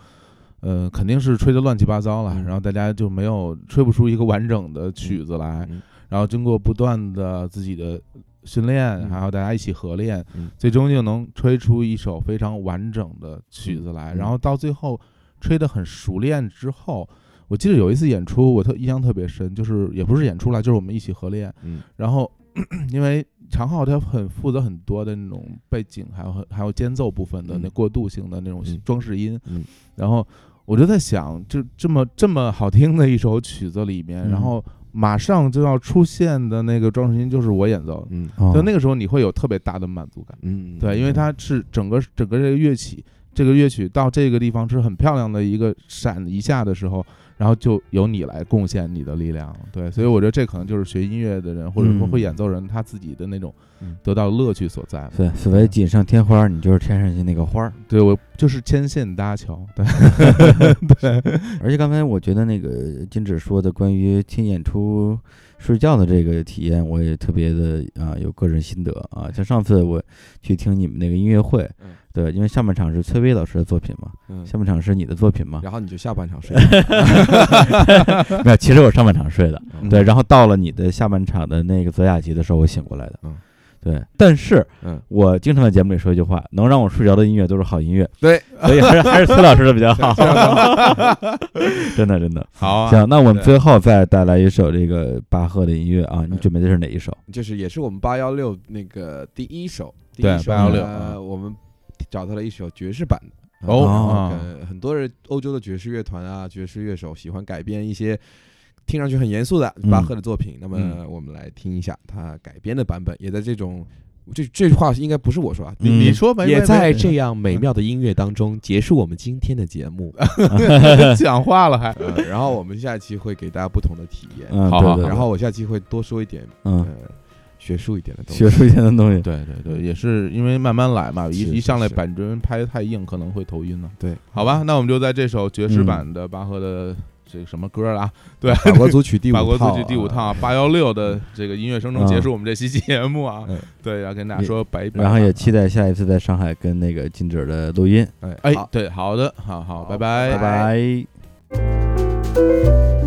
呃，肯定是吹的乱七八糟了，嗯然后大家就没有吹不出一个完整的曲子来，嗯然后经过不断的自己的训练，嗯还有大家一起合练，嗯最终就能吹出一首非常完整的曲子来。嗯然后到最后吹得很熟练之后，我记得有一次演出，我特印象特别深，就是也不是演出来，就是我们一起合练。嗯然后因为长号它很负责很多的那种背景，还有还有间奏部分的那嗯。过渡性的那种嗯装饰音，嗯。然后我就在想，就这么这么好听的一首曲子里面，嗯。然后马上就要出现的那个装饰音就是我演奏的，就那个时候你会有特别大的满足感，嗯，对，因为它是整个整个这个乐器，这个乐曲到这个地方是很漂亮的一个闪一下的时候，然后就由你来贡献你的力量，对，所以我觉得这可能就是学音乐的人或者说嗯会演奏人他自己的那种嗯得到乐趣所在。对，所谓锦上添花，你就是添上去那个花儿。对我就是牵线搭桥，对，而且刚才我觉得那个金指说的关于听演出睡觉的这个体验，我也特别的啊有个人心得啊。像上次我去听你们那个音乐会嗯，对，因为上半场是崔巍老师的作品嘛，嗯，下半场是你的作品嘛，然后你就下半场睡。没有，其实我上半场睡的，嗯。对，然后到了你的下半场的那个泽雅集的时候，我醒过来的，嗯，对，但是嗯，我经常在节目里说一句话，能让我睡着的音乐都是好音乐，对，所以还是 还是崔老师的比较好，真的真的。好啊，行，那我们最后再带来一首这个巴赫的音乐啊，你嗯。准备的是哪一首？就是也是我们八幺六那个第一首，第对一首。816呢嗯。我们找到了一首爵士版的。哦。很多人欧洲的爵士乐团啊，爵士乐手喜欢改编一些听上去很严肃的嗯。巴赫的作品。那么嗯。我们来听一下他改编的版本，也在这种这这句话应该不是我说啊，你嗯。你说吧也在这样美妙的音乐当中结束我们今天的节目。讲话了还，呃然后我们下期会给大家不同的体验，嗯，好然后我下期会多说一点嗯，呃学术一点的东西。学术一点的东西，对对对，也是因为慢慢来嘛，一一上来板砖拍得太硬，可能会头晕呢。对，好吧，那我们就在这首爵士嗯。版的巴赫的这个什么歌啊？对，法国组曲第五套，法国组曲第五套啊八幺六的这个音乐声中结束我们这期节目啊嗯。对，要跟大家说拜拜。然后也期待下一次在上海跟那个金哲的录音，哎，哎对，好的，好好，好拜拜拜拜。